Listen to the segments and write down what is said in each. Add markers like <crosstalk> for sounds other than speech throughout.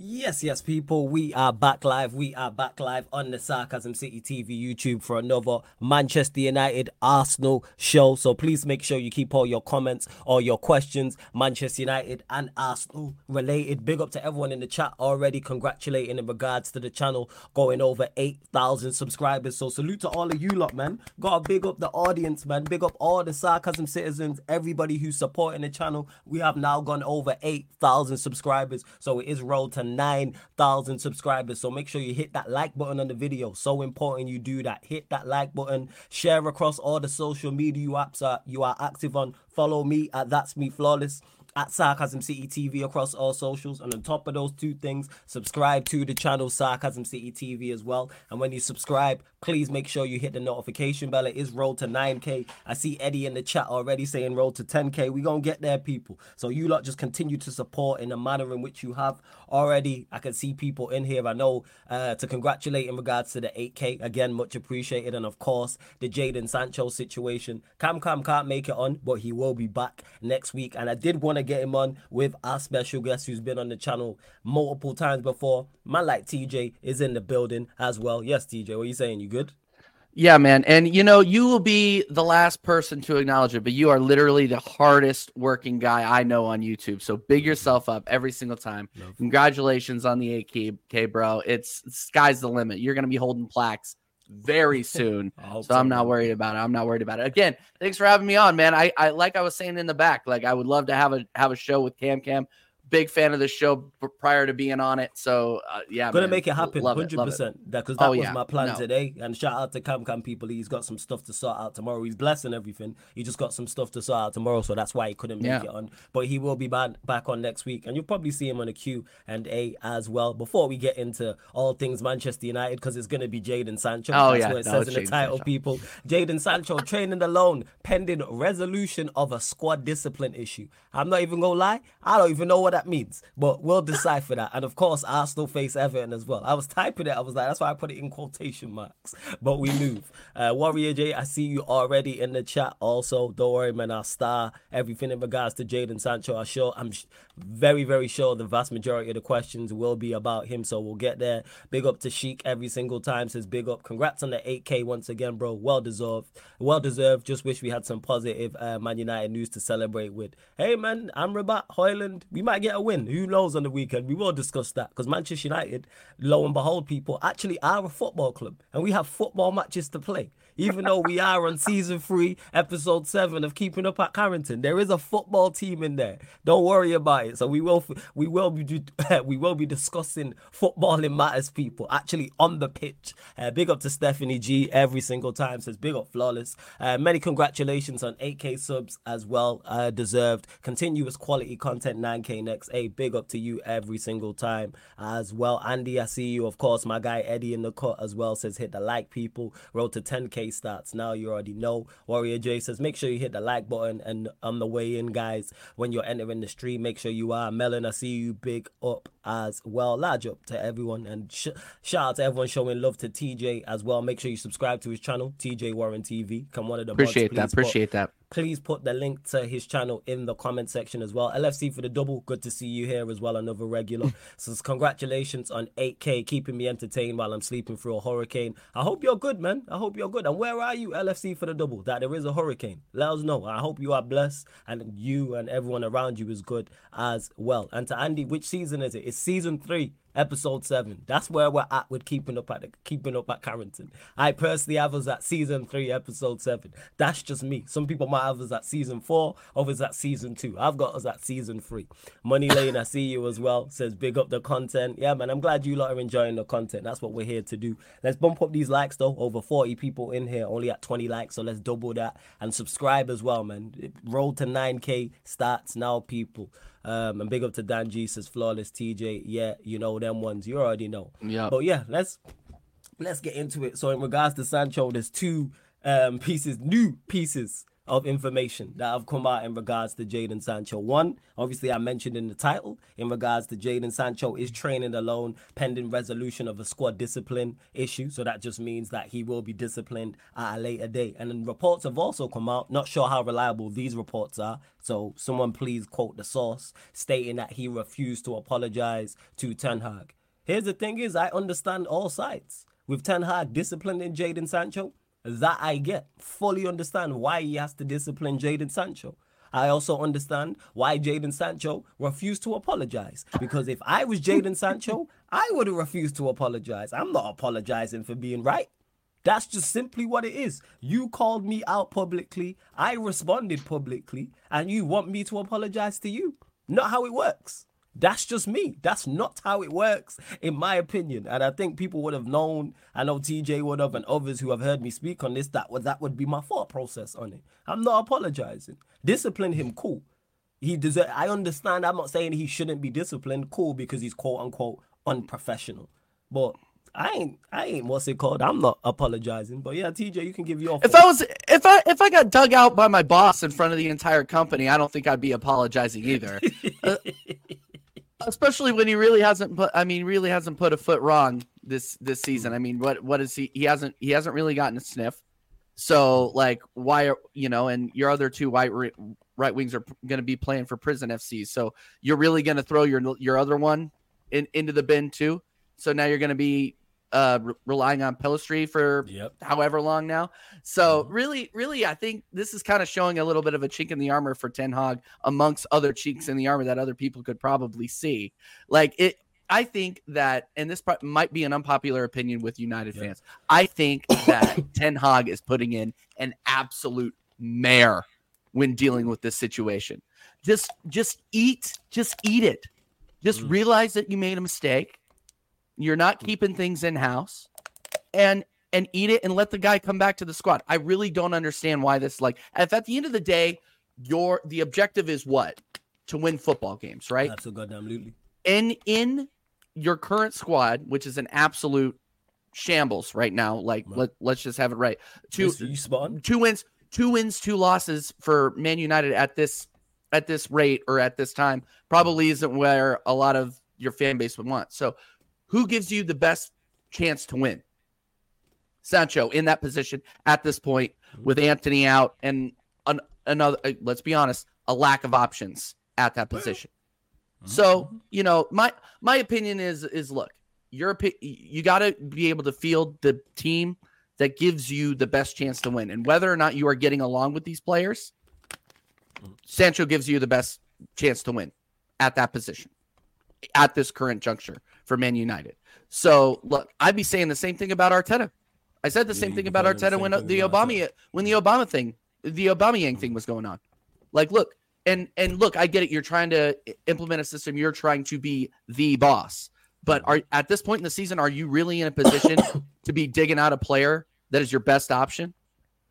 Yes, yes, people, we are back live. We are back live on the Sarcasm City TV YouTube for another Manchester United Arsenal show. So please make sure you keep all your comments or your questions, Manchester United and Arsenal related. Big up to everyone in the chat already congratulating in regards to the channel going over 8,000 subscribers. So salute to all of you lot, man. Gotta big up the audience, man. Big up all the Sarcasm citizens, everybody who's supporting the channel. We have now gone over 8,000 subscribers. So it is rolled to 9,000 subscribers. So make sure you hit that like button on the video. So important you do that. Hit that like button. Share across all the social media apps that you are active on. Follow me at That's Me Flawless at Sarcasm City TV across all socials. And on top of those two things, subscribe to the channel Sarcasm City TV as well. And when you subscribe, please make sure you hit the notification bell. It is rolled to 9K. I see Eddie in the chat already saying roll to 10K. we going to get there, people. So you lot just continue to support in the manner in which you have already. I can see people in here. I know uh, to congratulate in regards to the 8K. Again, much appreciated. And of course, the Jadon Sancho situation. Cam Cam can't make it on, but he will be back next week. And I did want to get him on with our special guest who's been on the channel multiple times before. Man like TJ is in the building as well. Yes, TJ, what are you saying? You good? Yeah, man. And you know, you will be the last person to acknowledge it, but you are literally the hardest working guy I know on YouTube. So big yourself up every single time. Love Congratulations on the 8K, bro. It's sky's the limit. You're going to be holding plaques very <laughs> soon. so I'm not worried about it. I'm not worried about it. Again, thanks for having me on, man. I, I like I was saying in the back, like I would love to have a have a show with Cam Cam big fan of the show prior to being on it. So uh, yeah, gonna man. make it happen, hundred percent. That because that oh, was yeah. my plan no. today. And shout out to Cam Cam people. He's got some stuff to sort out tomorrow. He's blessing everything. He just got some stuff to sort out tomorrow, so that's why he couldn't make yeah. it on. But he will be back back on next week, and you'll probably see him on a Q and A as well. Before we get into all things Manchester United, because it's gonna be Jadon Sancho. Oh that's yeah, what it no, says in the title. Sancho. People, Jadon Sancho training alone pending resolution of a squad discipline issue. I'm not even gonna lie. I don't even know what that means, but we'll decipher that. And of course, Arsenal face Everton as well. I was typing it. I was like, that's why I put it in quotation marks. But we move. Uh, Warrior J, I see you already in the chat. Also, don't worry, man. I'll star everything in regards to Jadon Sancho. I'm sure. I'm very, very sure the vast majority of the questions will be about him. So we'll get there. Big up to Sheik every single time. Says big up. Congrats on the 8K once again, bro. Well deserved. Well deserved. Just wish we had some positive uh, Man United news to celebrate with. Hey, man. I'm Amrabat, Højlund. We might get a win. Who knows? on the weekend. We will discuss that because Manchester United, lo and behold, people actually are a football club and we have football matches to play even though we are on season three, episode seven of Keeping Up at Carrington, there is a football team in there. Don't worry about it. So we will we will be <laughs> we will be discussing footballing matters, people. Actually on the pitch. Uh, big up to Stephanie G every single time. Says big up flawless. Uh, many congratulations on 8k subs as well. Uh, deserved continuous quality content. 9k next. A big up to you every single time as well. Andy, I see you. Of course, my guy Eddie in the cut as well says hit the like people. Road to 10k stats. Now you already know. Warrior J says, make sure you hit the like button and on the way in, guys, when you're entering the stream, make sure you are. Melon, I see you big up as well. Large up to everyone and sh- shout out to everyone showing love to TJ as well. Make sure you subscribe to his channel, TJ Warren TV. Come one of the appreciate mods, that. Appreciate that please put the link to his channel in the comment section as well. LFC for the double. Good to see you here as well, another regular. <laughs> so congratulations on 8K, keeping me entertained while I'm sleeping through a hurricane. I hope you're good, man. I hope you're good. And where are you, LFC for the double? That there is a hurricane. Let us know. I hope you are blessed and you and everyone around you is good as well. And to Andy, which season is it? It's season three episode seven. That's where we're at with keeping up at the, keeping up at Carrington. I personally have us at season three, episode seven. That's just me. Some people might have us at season four, others at season two. I've got us at season three. Money Lane, I see you as well. Says big up the content. Yeah, man, I'm glad you lot are enjoying the content. That's what we're here to do. Let's bump up these likes though. Over 40 people in here, only at 20 likes. So let's double that and subscribe as well, man. Roll to 9k starts now, people. Um, and big up to Dan Jesus, Flawless TJ. Yeah, you know them ones. You already know. Yeah. But yeah, let's let's get into it. So in regards to Sancho, there's two um, pieces, new pieces of information that have come out in regards to Jadon Sancho. One, obviously, I mentioned in the title in regards to Jadon Sancho is training alone pending resolution of a squad discipline issue. So that just means that he will be disciplined at a later date. And then reports have also come out, not sure how reliable these reports are. So someone please quote the source stating that he refused to apologize to Ten Hag. Here's the thing is, I understand all sides. With Ten Hag disciplining Jadon Sancho, that I get. Fully understand why he has to discipline Jadon Sancho. I also understand why Jadon Sancho refused to apologize. Because if I was Jadon <laughs> Sancho, I would have refused to apologize. I'm not apologizing for being right. That's just simply what it is. You called me out publicly, I responded publicly, and you want me to apologize to you. Not how it works. That's just me. That's not how it works, in my opinion. And I think people would have known. I know TJ would have, and others who have heard me speak on this. That would that would be my thought process on it. I'm not apologizing. Discipline him, cool. He deserve. I understand. I'm not saying he shouldn't be disciplined, cool, because he's quote unquote unprofessional. But I ain't. I ain't. What's it called? I'm not apologizing. But yeah, TJ, you can give your. If I was, if I, if I got dug out by my boss in front of the entire company, I don't think I'd be apologizing either. <laughs> uh, especially when he really hasn't put I mean really hasn't put a foot wrong this this season. Hmm. I mean, what what is he he hasn't he hasn't really gotten a sniff. So like why are you know and your other two white right wings are going to be playing for prison FC. So you're really going to throw your your other one in into the bin too. So now you're going to be uh, re- relying on Pellistri for yep. however long now. So mm-hmm. really, really, I think this is kind of showing a little bit of a chink in the armor for Ten Hag amongst other chinks in the armor that other people could probably see. Like it, I think that, and this might be an unpopular opinion with United yep. fans. I think that <coughs> Ten Hag is putting in an absolute mare when dealing with this situation. Just, just eat, just eat it. Just mm. realize that you made a mistake you're not keeping things in house, and and eat it and let the guy come back to the squad. I really don't understand why this like if at the end of the day, your the objective is what? To win football games, right? Absolutely. In in your current squad, which is an absolute shambles right now. Like right. let let's just have it right. Two two wins, two wins, two losses for Man United at this at this rate or at this time probably isn't where a lot of your fan base would want. So who gives you the best chance to win? Sancho in that position at this point with Antony out and an, another, uh, let's be honest, a lack of options at that position. So, you know, my my opinion is is look, your you got to be able to field the team that gives you the best chance to win. And whether or not you are getting along with these players, Sancho gives you the best chance to win at that position at this current juncture for Man United. So look, I'd be saying the same thing about Arteta. I said the yeah, same thing uh, about Arteta when the Obama when the Obama thing, the Aubameyang thing was going on. Like, look, and and look, I get it. You're trying to implement a system. You're trying to be the boss. But are at this point in the season, are you really in a position <coughs> to be digging out a player that is your best option?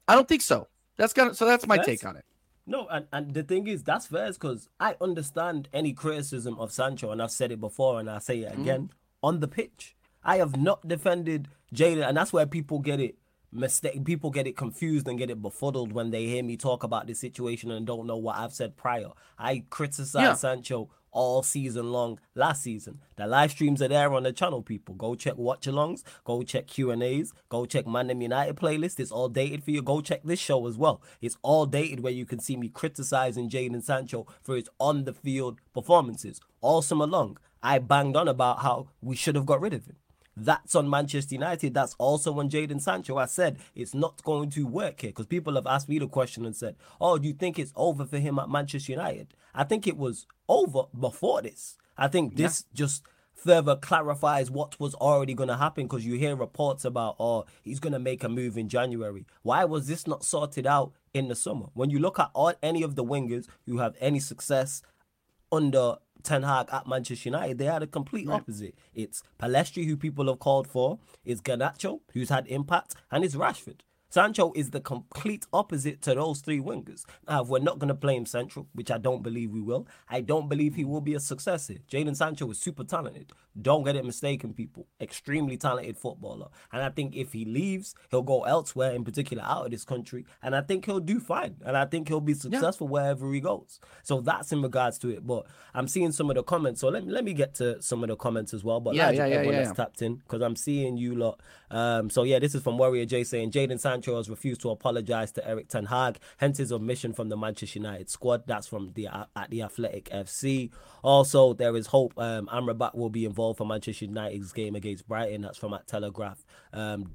I don't think so. That's gonna so that's my that's, take on it. No, and, and the thing is, that's fair because I understand any criticism of Sancho, and I've said it before and I say it mm-hmm. again mm. on the pitch. I have not defended Jadon, and that's where people get it mistake. People get it confused and get it befuddled when they hear me talk about this situation and don't know what I've said prior. I criticize yeah. Sancho all season long last season. The live streams are there on the channel, people. Go check watch alongs, go check Q&As, go check Man United playlist. It's all dated for you. Go check this show as well. It's all dated where you can see me criticizing Jadon Sancho for his on the field performances. All summer long, I banged on about how we should have got rid of him. That's on Manchester United. That's also on Jadon Sancho. I said it's not going to work here because people have asked me the question and said, Oh, do you think it's over for him at Manchester United? I think it was over before this. I think this yeah. just further clarifies what was already going to happen because you hear reports about, oh, he's going to make a move in January. Why was this not sorted out in the summer? When you look at all, any of the wingers who have any success under Ten Hag at Manchester United, they had a complete opposite. It's Pellistri, who people have called for, it's Garnacho, who's had impact, and it's Rashford. Sancho is the complete opposite to those three wingers. Now, if we're not going to play him central, which I don't believe we will, I don't believe he will be a success here. Jadon Sancho is super talented. Don't get it mistaken, people. Extremely talented footballer. And I think if he leaves, he'll go elsewhere, in particular out of this country. And I think he'll do fine. And I think he'll be successful yeah. wherever he goes. So that's in regards to it. But I'm seeing some of the comments. So let me, let me get to some of the comments as well. But yeah, yeah, yeah, everyone yeah, that's tapped in because I'm seeing you lot. Um, so yeah, this is from Warrior J saying Jadon Sancho Sancho has refused to apologise to Erik Ten Hag, hence his omission from the Manchester United squad. That's from the uh, at the Athletic FC. Also, there is hope um, Amrabat will be involved for Manchester United's game against Brighton. That's from at Telegraph. Um.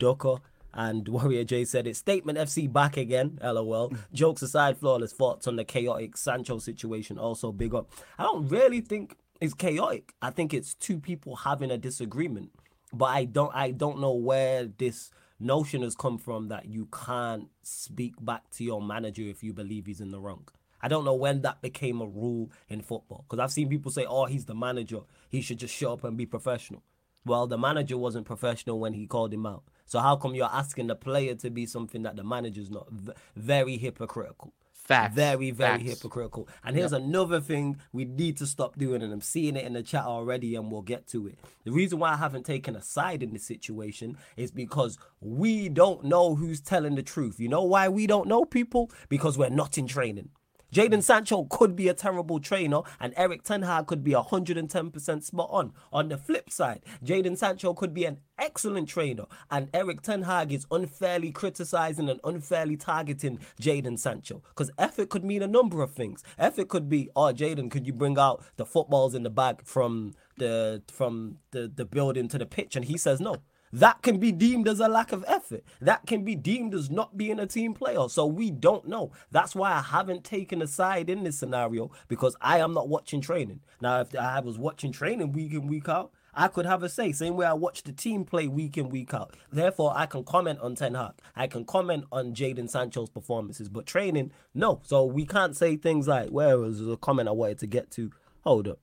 And <laughs> Warrior J said it's Statement FC back again. <laughs> LOL. Jokes aside, flawless thoughts on the chaotic Sancho situation. Also, big up. I don't really think it's chaotic. I think it's two people having a disagreement. But I don't I don't know where this notion has come from that you can't speak back to your manager if you believe he's in the wrong. I don't know when that became a rule in football because I've seen people say, "Oh, he's the manager; he should just shut up and be professional." Well, the manager wasn't professional when he called him out. So how come you're asking the player to be something that the manager's not? V- very hypocritical. Facts. Very, very Facts. hypocritical. And here's yep. another thing we need to stop doing, and I'm seeing it in the chat already, and we'll get to it. The reason why I haven't taken a side in this situation is because we don't know who's telling the truth. You know why we don't know people? Because we're not in training. Jadon Sancho could be a terrible trainer, and Erik Ten Hag could be 110% spot on. On the flip side, Jadon Sancho could be an excellent trainer, and Erik Ten Hag is unfairly criticizing and unfairly targeting Jadon Sancho. Because effort could mean a number of things. Effort could be, oh, Jadon, could you bring out the footballs in the bag from the from the, the building to the pitch? And he says no that can be deemed as a lack of effort. That can be deemed as not being a team player. So we don't know. That's why I haven't taken a side in this scenario because I am not watching training. Now, if I was watching training week in, week out, I could have a say. Same way I watch the team play week in, week out. Therefore, I can comment on Ten Hag. I can comment on Jadon Sancho's performances. But training, no. So we can't say things like, where was the comment I wanted to get to? Hold up.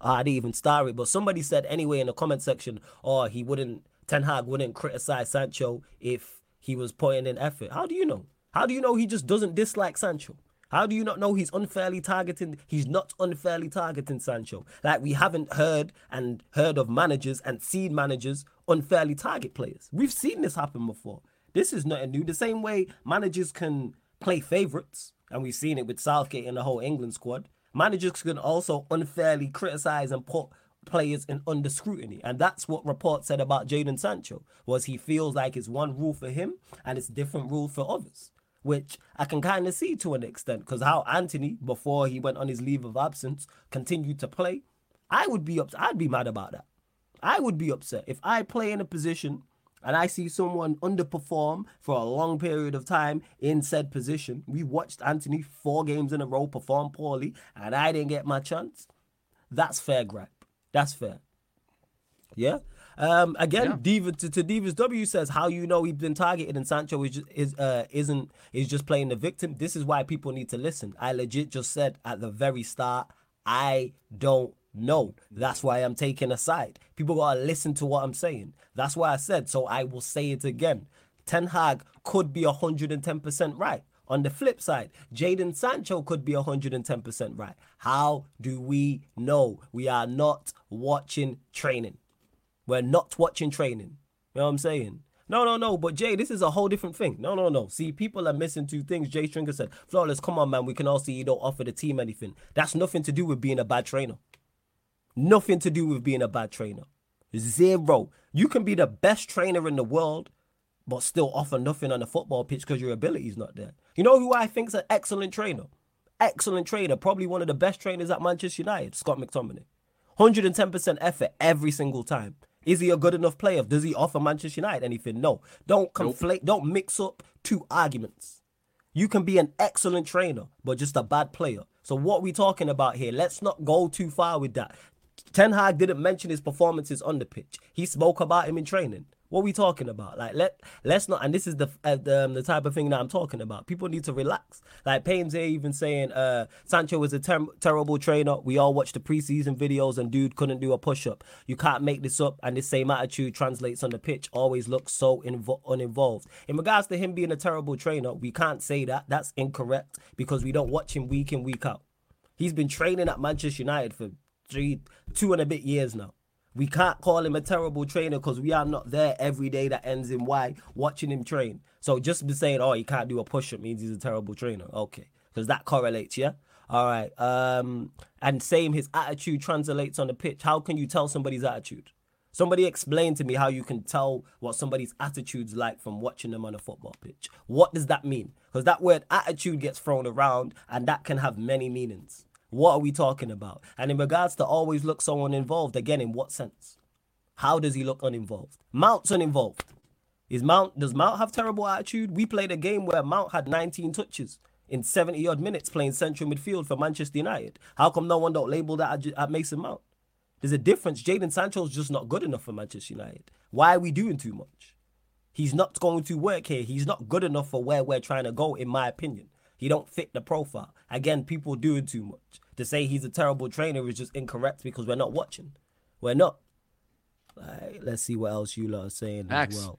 I didn't even start it, but somebody said anyway in the comment section, oh, he wouldn't Ten Hag wouldn't criticize Sancho if he was putting in effort. How do you know? How do you know he just doesn't dislike Sancho? How do you not know he's unfairly targeting? He's not unfairly targeting Sancho. Like we haven't heard and heard of managers and seen managers unfairly target players. We've seen this happen before. This is nothing new. The same way managers can play favourites, and we've seen it with Southgate and the whole England squad. Managers can also unfairly criticize and put players in under scrutiny. And that's what reports said about Jadon Sancho, was he feels like it's one rule for him and it's different rule for others. Which I can kind of see to an extent, because how Antony before he went on his leave of absence, continued to play, I would be upset. I'd be mad about that. I would be upset if I play in a position and I see someone underperform for a long period of time in said position. We watched Antony four games in a row perform poorly, and I didn't get my chance. That's fair gripe. That's fair. Yeah. Um, again, yeah. Diva to, to Divas W says how you know he's been targeted and Sancho is just, is uh isn't is just playing the victim. This is why people need to listen. I legit just said at the very start, I don't know. That's why I'm taking a side. People gotta listen to what I'm saying. That's why I said. So I will say it again. Ten Hag could be 110% right. On the flip side, Jadon Sancho could be 110% right. How do we know? We are not watching training. We're not watching training. You know what I'm saying? No, no, no. But Jay, this is a whole different thing. No, no, no. See, people are missing two things. Jay Stringer said, Flawless, come on, man. We can all see you don't offer the team anything. That's nothing to do with being a bad trainer. Nothing to do with being a bad trainer. Zero. You can be the best trainer in the world but still offer nothing on the football pitch because your ability is not there. You know who I think is an excellent trainer? Excellent trainer, probably one of the best trainers at Manchester United, Scott McTominay. 110% effort every single time. Is he a good enough player? Does he offer Manchester United anything? No. Don't conflate, nope. don't mix up two arguments. You can be an excellent trainer, but just a bad player. So what are we talking about here? Let's not go too far with that. Ten Hag didn't mention his performances on the pitch. He spoke about him in training. What are we talking about? Like let let's not. And this is the uh, the, um, the type of thing that I'm talking about. People need to relax. Like Payne's here even saying, uh, Sancho was a ter- terrible trainer. We all watched the preseason videos and dude couldn't do a push up. You can't make this up. And the same attitude translates on the pitch. Always looks so invo- uninvolved. In regards to him being a terrible trainer, we can't say that. That's incorrect because we don't watch him week in week out. He's been training at Manchester United for three, two and a bit years now. We can't call him a terrible trainer because we are not there every day that ends in Y watching him train. So just be saying, oh, he can't do a push up means he's a terrible trainer. Okay. Because that correlates, yeah? All right. Um, and same, his attitude translates on the pitch. How can you tell somebody's attitude? Somebody explain to me how you can tell what somebody's attitude's like from watching them on a football pitch. What does that mean? Because that word attitude gets thrown around and that can have many meanings. What are we talking about? And in regards to always look so uninvolved, again, in what sense? How does he look uninvolved? Mount's uninvolved. Is Mount does Mount have terrible attitude? We played a game where Mount had 19 touches in 70 odd minutes playing central midfield for Manchester United. How come no one don't label that at Mason Mount? There's a difference. Jadon Sancho's just not good enough for Manchester United. Why are we doing too much? He's not going to work here. He's not good enough for where we're trying to go, in my opinion. He don't fit the profile. Again, people doing too much. To say he's a terrible trainer is just incorrect because we're not watching. We're not. Right, let's see what else you lot are saying Max. as well.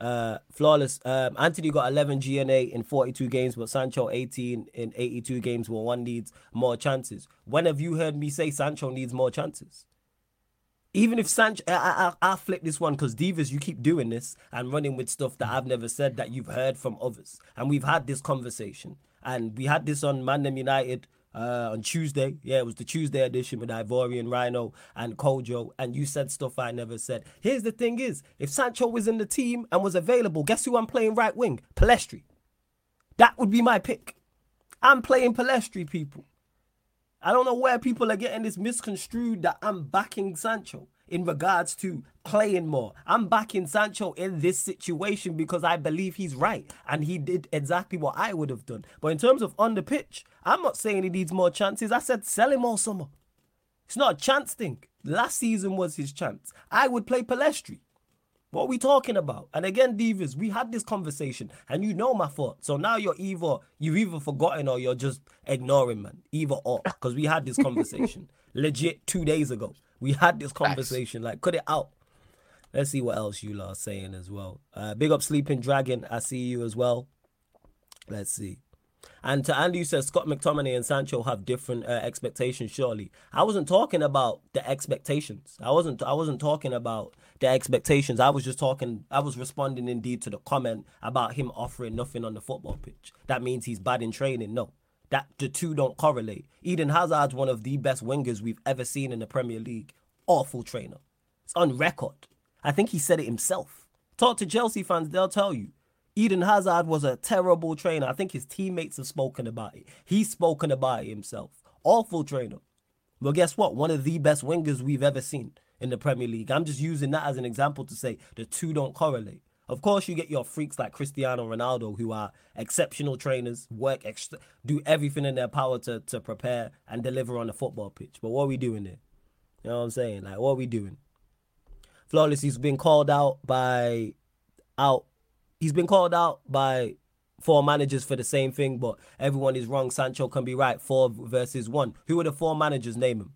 Uh, flawless. Um, Antony got 11 GNA in 42 games, but Sancho 18 in 82 games. Where one needs more chances. When have you heard me say Sancho needs more chances? Even if Sancho, I, I, I flip this one because Divas, you keep doing this and running with stuff that I've never said that you've heard from others, and we've had this conversation, and we had this on Mandem United uh, on Tuesday. Yeah, it was the Tuesday edition with Ivorian Rhino and Kojo, and you said stuff I never said. Here's the thing: is if Sancho was in the team and was available, guess who I'm playing right wing? Pellistri. That would be my pick. I'm playing Pellistri, people. I don't know where people are getting this misconstrued that I'm backing Sancho in regards to playing more. I'm backing Sancho in this situation because I believe he's right and he did exactly what I would have done. But in terms of on the pitch, I'm not saying he needs more chances. I said sell him all summer. It's not a chance thing. Last season was his chance. I would play Pellistri. What are we talking about? And again, Divas, we had this conversation and you know my thoughts. So now you're either you've either forgotten or you're just ignoring, man. Either or. Because we had this conversation <laughs> legit two days ago. We had this conversation. Like, cut it out. Let's see what else you are saying as well. Uh, big up Sleeping Dragon. I see you as well. Let's see. And to Andy, who says Scott McTominay and Sancho have different uh, expectations. Surely, I wasn't talking about the expectations. I wasn't. I wasn't talking about the expectations. I was just talking. I was responding indeed to the comment about him offering nothing on the football pitch. That means he's bad in training. No, that the two don't correlate. Eden Hazard's one of the best wingers we've ever seen in the Premier League. Awful trainer. It's on record. I think he said it himself. Talk to Chelsea fans, they'll tell you. Eden Hazard was a terrible trainer. I think his teammates have spoken about it. He's spoken about it himself. Awful trainer. But guess what? One of the best wingers we've ever seen in the Premier League. I'm just using that as an example to say the two don't correlate. Of course, you get your freaks like Cristiano Ronaldo who are exceptional trainers, work, extra, do everything in their power to, to prepare and deliver on the football pitch. But what are we doing there? You know what I'm saying? Like, what are we doing? Flawless, he's been called out by out. He's been called out by four managers for the same thing, but everyone is wrong. Sancho can be right. Four versus one. Who are the four managers? Name them.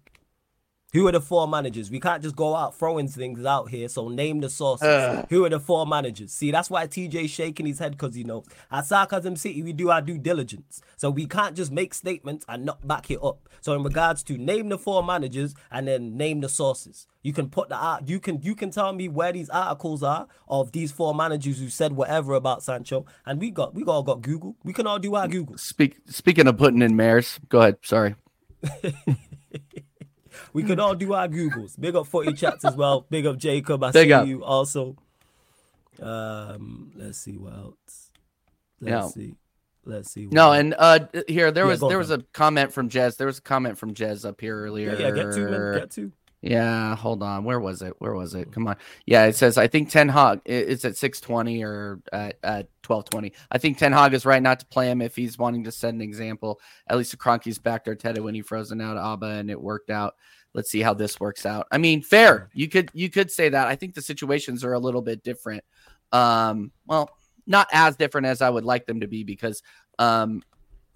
Who are the four managers? We can't just go out throwing things out here. So name the sources. Uh. Who are the four managers? See, that's why TJ's shaking his head because he knows at Sarcasm City we do our due diligence. So we can't just make statements and not back it up. So in regards to name the four managers and then name the sources. You can put the art. You can you can tell me where these articles are of these four managers who said whatever about Sancho, and we got we all got Google. We can all do our Google. Speak speaking of putting in mares, go ahead. Sorry. <laughs> we could all do our Googles. Big up footy chats as well. Big up Jacob. I Big see up. you also. Um, let's see what else. Let's yeah. see. Let's see. No, and uh, here there yeah, was there was a comment from Jez. There was a comment from Jez up here earlier. Yeah, yeah get to man. Get to. Yeah, hold on. Where was it? Where was it? Come on. Yeah, it says I think Ten Hag. It's at six twenty or at, at twelve twenty. I think Ten Hag is right not to play him if he's wanting to set an example. At least Kroenke's backed Arteta when he frozen out Auba and it worked out. let's see how this works out. I mean, fair. You could you could say that. I think the situations are a little bit different. Um, well, not as different as I would like them to be because um,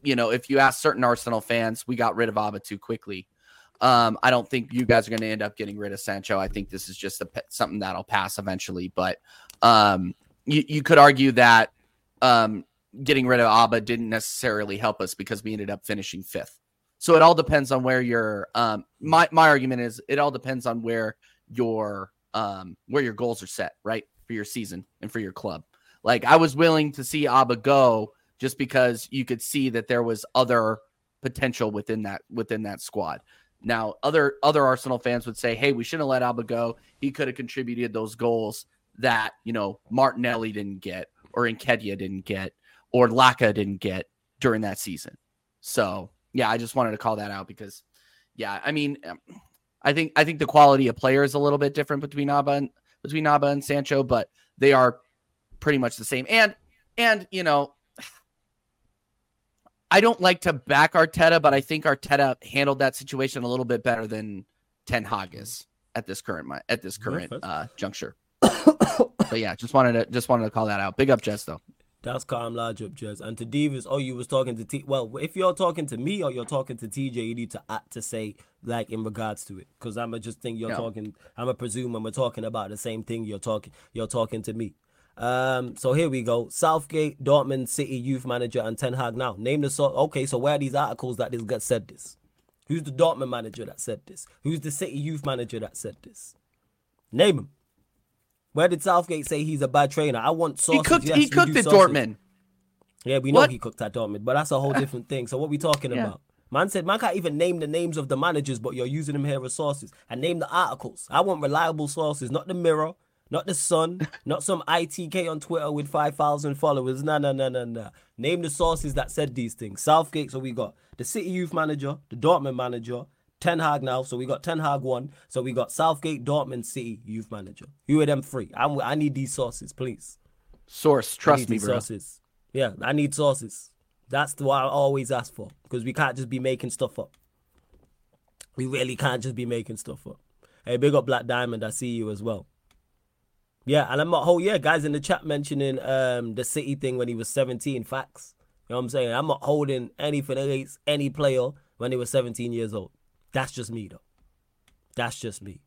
you know, if you ask certain Arsenal fans, we got rid of Auba too quickly. Um, I don't think you guys are going to end up getting rid of Sancho. I think this is just a, something that'll pass eventually. But um, you, you could argue that um, getting rid of Auba didn't necessarily help us because we ended up finishing fifth. So it all depends on where your um my my argument is it all depends on where your um where your goals are set, right? For your season and for your club. Like I was willing to see Auba go just because you could see that there was other potential within that within that squad. Now, other other Arsenal fans would say, "Hey, we shouldn't have let Auba go. He could have contributed those goals that you know Martinelli didn't get, or Nketiah didn't get, or Laca didn't get during that season." So yeah, I just wanted to call that out because, yeah, I mean, um, I think I think the quality of player is a little bit different between Auba and between Auba and Sancho, but they are pretty much the same. And and you know, I don't like to back Arteta, but I think Arteta handled that situation a little bit better than Ten Hag is at this current at this current uh, juncture. <coughs> but yeah, just wanted to just wanted to call that out. Big up, Jess, though. That's calm large up, Jez. And to Divas, oh, you was talking to T. Well, if you're talking to me or you're talking to TJ, you need to act to say like in regards to it, because I'ma just think you're talking. I'ma presume I'm talking about the same thing you're talking. You're talking to me. Um, so here we go. Southgate, Dortmund, City youth manager, and Ten Hag. Now, name the sort. Okay, so where are these articles that this guy said this? Who's the Dortmund manager that said this? Who's the City youth manager that said this? Name him. Where did Southgate say he's a bad trainer? I want sausage. He cooked. Yes, he cooked at sausage. Dortmund. Yeah, we know what? he cooked at Dortmund, but that's a whole <laughs> different thing. So what we talking yeah. about? Man said, man can't even name the names of the managers, but you're using them here as sources. And name the articles. I want reliable sources, not the Mirror, not the Sun, not some ITK on Twitter with 5,000 followers. No, no, no, no, no. Name the sources that said these things. Southgate, so we got the City Youth manager, the Dortmund manager, Ten Hag now. So we got Ten Hag one. So we got Southgate, Dortmund, City, youth manager. Who are them three? I'm, i need these sources, please. Source, trust me, bro. Sources. Yeah, I need sources. That's what I always ask for because we can't just be making stuff up. We really can't just be making stuff up. Hey, big up Black Diamond. I see you as well. Yeah, and I'm not whole yeah, guys in the chat mentioning um the City thing when he was 17. Facts. You know what I'm saying? I'm not holding anything against any player when he was 17 years old. That's just me though. That's just me.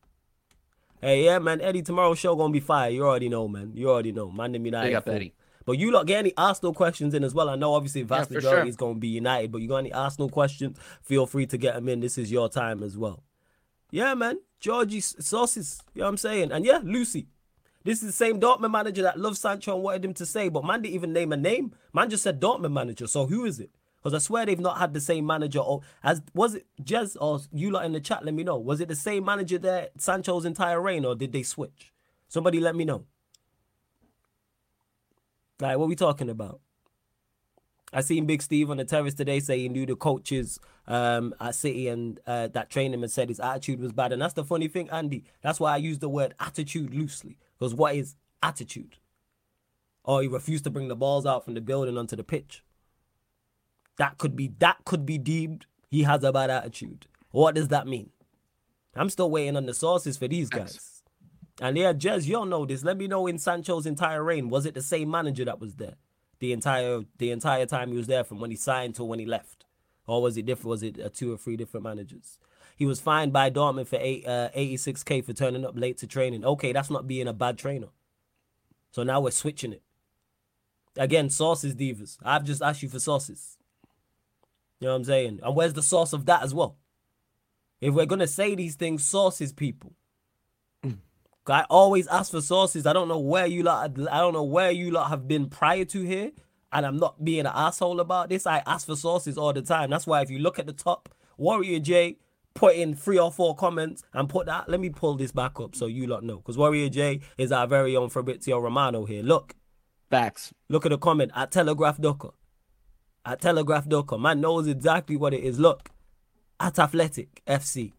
Hey, yeah, man, Eddie, tomorrow's show gonna be fire. You already know, man. You already know. Man, me Big up, Eddie. But you lot get any Arsenal questions in as well. I know obviously vast yeah, majority sure. is gonna be United, but you got any Arsenal questions? Feel free to get them in. This is your time as well. Yeah, man. Georgie sauces. You know what I'm saying? And yeah, Lucy. This is the same Dortmund manager that loves Sancho and wanted him to say, but man didn't even name a name. Man just said Dortmund manager. So who is it? Because I swear they've not had the same manager. Or as was it Jez or you lot in the chat? Let me know. Was it the same manager there Sancho's entire reign, or did they switch? Somebody let me know. Like, what we talking about? I seen Big Steve on the terrace today say he knew the coaches um, at City and uh, that trained him and said his attitude was bad. And that's the funny thing, Andy. That's why I use the word attitude loosely. Because what is attitude? Or oh, he refused to bring the balls out from the building onto the pitch. That could be that could be deemed he has a bad attitude. What does that mean? I'm still waiting on the sources for these guys. And yeah, Jez, you all know this. Let me know in Sancho's entire reign, was it the same manager that was there? The entire the entire time he was there from when he signed to when he left? Or was it different? Was it uh, two or three different managers? He was fined by Dortmund for eight, uh, 86k for turning up late to training. Okay, that's not being a bad trainer. So now we're switching it. Again, sources, divas. I've just asked you for sources. You know what I'm saying? And where's the source of that as well? If we're gonna say these things, sources, people. Mm. I always ask for sources. I don't know where you lot. I don't know where you lot have been prior to here, and I'm not being an asshole about this. I ask for sources all the time. That's why if you look at the top, Warrior J put in three or four comments and put that. Let me pull this back up so you lot know, because Warrior J is our very own Fabrizio Romano here. Look, facts. Look at the comment at Telegraph Ducker at telegraph.com. Man knows exactly what it is. Look, at Athletic FC. You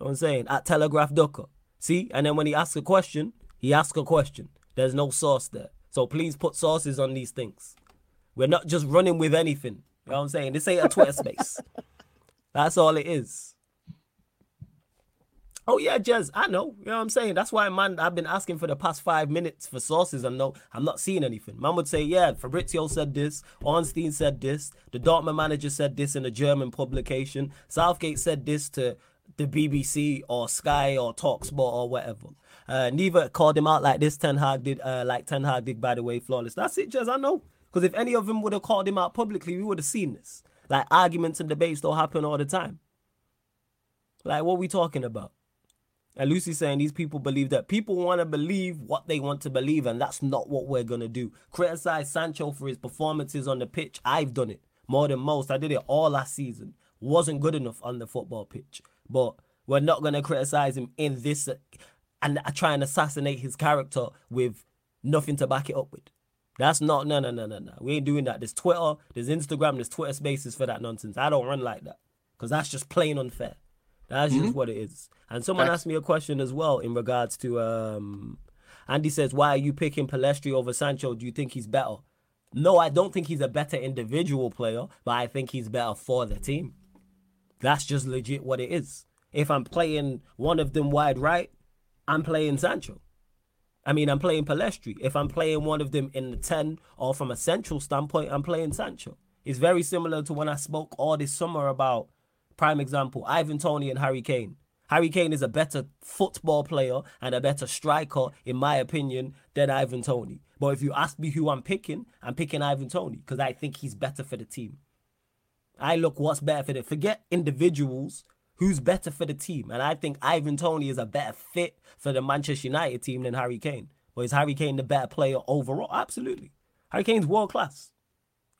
know what I'm saying? At telegraph.com. See? And then when he asks a question, he asks a question. There's no source there. So please put sources on these things. We're not just running with anything. You know what I'm saying? This ain't a Twitter space. <laughs> That's all it is. Oh yeah, Jez, I know. You know what I'm saying? That's why, man, I've been asking for the past five minutes for sources and no, I'm not seeing anything. Man would say, yeah, Fabrizio said this, Ornstein said this, the Dortmund manager said this in a German publication, Southgate said this to the BBC or Sky or Talksport or whatever. Uh, neither called him out like this. Ten Hag did, uh, like Ten Hag did, by the way, flawless. That's it, Jez. I know. Because if any of them would have called him out publicly, we would have seen this. Like arguments and debates don't happen all the time. Like what we talking about? And Lucy's saying these people believe that people want to believe what they want to believe, and that's not what we're gonna do. Criticize Sancho for his performances on the pitch. I've done it more than most. I did it all last season. Wasn't good enough on the football pitch, but we're not gonna criticize him in this and try and assassinate his character with nothing to back it up with. That's not no no no no no. We ain't doing that. There's Twitter, there's Instagram, there's Twitter Spaces for that nonsense. I don't run like that because that's just plain unfair. That's mm-hmm. just what it is. And someone asked me a question as well in regards to um Andy says, Why are you picking Pellistri over Sancho? Do you think he's better? No, I don't think he's a better individual player, but I think he's better for the team. That's just legit what it is. If I'm playing one of them wide right, I'm playing Sancho. I mean, I'm playing Pellistri. If I'm playing one of them in the 10 or from a central standpoint, I'm playing Sancho. It's very similar to when I spoke all this summer about, prime example, Ivan Toney and Harry Kane. Harry Kane is a better football player and a better striker, in my opinion, than Ivan Toney. But if you ask me who I'm picking, I'm picking Ivan Toney because I think he's better for the team. I look what's better for the forget individuals, who's better for the team. And I think Ivan Toney is a better fit for the Manchester United team than Harry Kane. Or is Harry Kane the better player overall? Absolutely. Harry Kane's world class.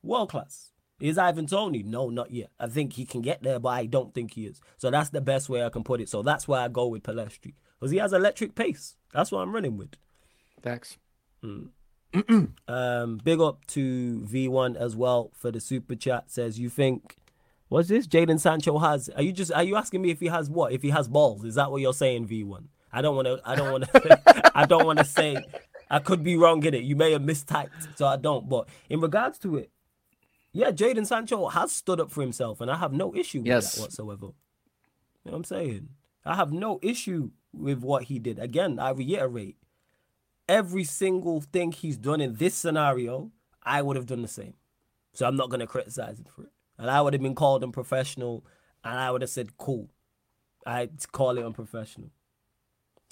World class. Is Ivan Toney? No, not yet. I think he can get there, but I don't think he is. So that's the best way I can put it. So that's why I go with Pellistri. Because he has electric pace. That's what I'm running with. Thanks. Mm. <clears throat> um, big up to V1 as well for the super chat. Says you think what's this? Jadon Sancho has. Are you just are you asking me if he has what? If he has balls? Is that what you're saying, V1? I don't want to. I don't want to. I don't want to say. I could be wrong in it. You may have mistyped, so I don't. But in regards to it, yeah, Jadon Sancho has stood up for himself, and I have no issue with yes. that whatsoever. You know what I'm saying? I have no issue with what he did. Again, I reiterate, every single thing he's done in this scenario, I would have done the same. So I'm not going to criticize him for it. And I would have been called unprofessional, and I would have said, cool. I'd call it unprofessional.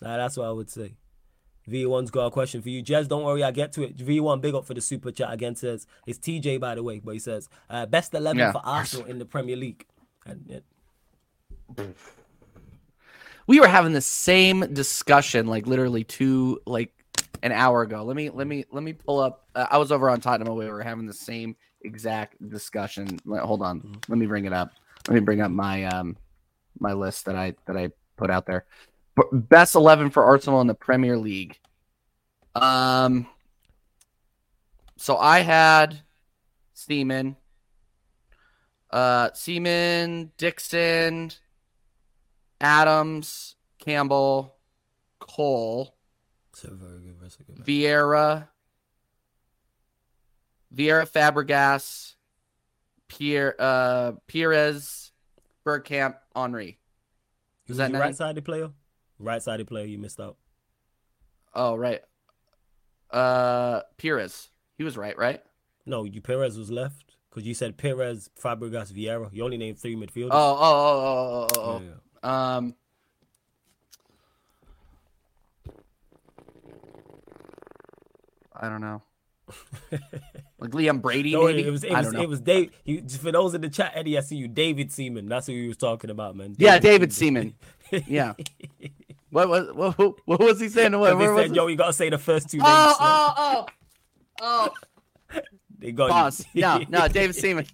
That's what I would say. V1's got a question for you. Jez, don't worry, I get to it. V1, big up for the super chat again. Says it's TJ by the way, but he says uh, best eleven yeah. for Arsenal in the Premier League. And we were having the same discussion, like literally two, like an hour ago. Let me let me let me pull up. Uh, I was over on Tottenham. We were having the same exact discussion. Hold on, mm-hmm. let me bring it up. Let me bring up my um my list that I that I put out there best 11 for Arsenal in the Premier League. Um, so I had Seaman, uh, Seaman, Dixon, Adams, Campbell, Cole, so very good, very good Vieira, Vieira, Fabregas, Pierre, uh, Pires, Bergkamp, Henry. Is that right-sided player? Right sided player you missed out. Oh right. Uh Pires. He was right, right? No, you Pires was left. Because you said Pires, Fabregas, Vieira. You only named three midfielders. Oh, oh, oh, oh, oh, oh. Yeah, yeah. Um I don't know. <laughs> like Liam Brady, no, maybe. It was it was it was Dave. You, for those in the chat, Eddie, I see you, David Seaman. That's who he was talking about, man. David yeah, David Seaman. <laughs> yeah. What was what, what, was he saying? What, he said, "Yo, you gotta say the first two names." Oh, oh, oh, oh. <laughs> they got Boss. You. no, no, David Seaman.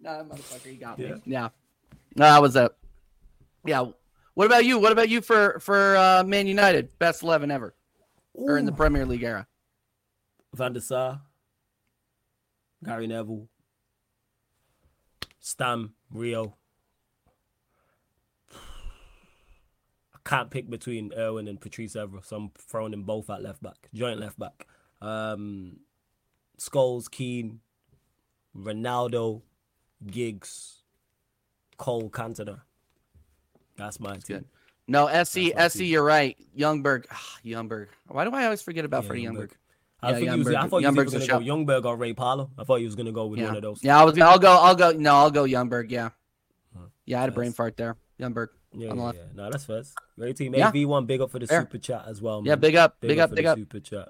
No, motherfucker, he got me. Yeah. yeah. No, that was a. Yeah. What about you? What about you for for uh, Man United? Best eleven ever, Ooh. or in the Premier League era? Van der Sar, Gary Neville, Stam, Rio. I can't pick between Irwin and Patrice Evra, so I'm throwing them both at left back, joint left back. Um, Scholes, Keane, Ronaldo, Giggs, Cole, Cantona. That's my team. No, SC, SC, you're right. Ljungberg. Ah, Ljungberg. Why do I always forget about Yeah, Freddie Ljungberg. Ljungberg? I Yeah, he was, I thought he was Ljungberg's a either going to go Ljungberg or Ray Parlour. I thought he was going to go with Yeah. one of those. Yeah, I was. I'll go. I'll go. No, I'll go Ljungberg. Yeah. Huh. Yeah, I had a brain fart there. Ljungberg. Yeah, yeah, yeah. No, that's first. Great team. Yeah. AV1, big up for the Fair. super chat as well. Yeah, man. big up, big, up, for big the up. super chat.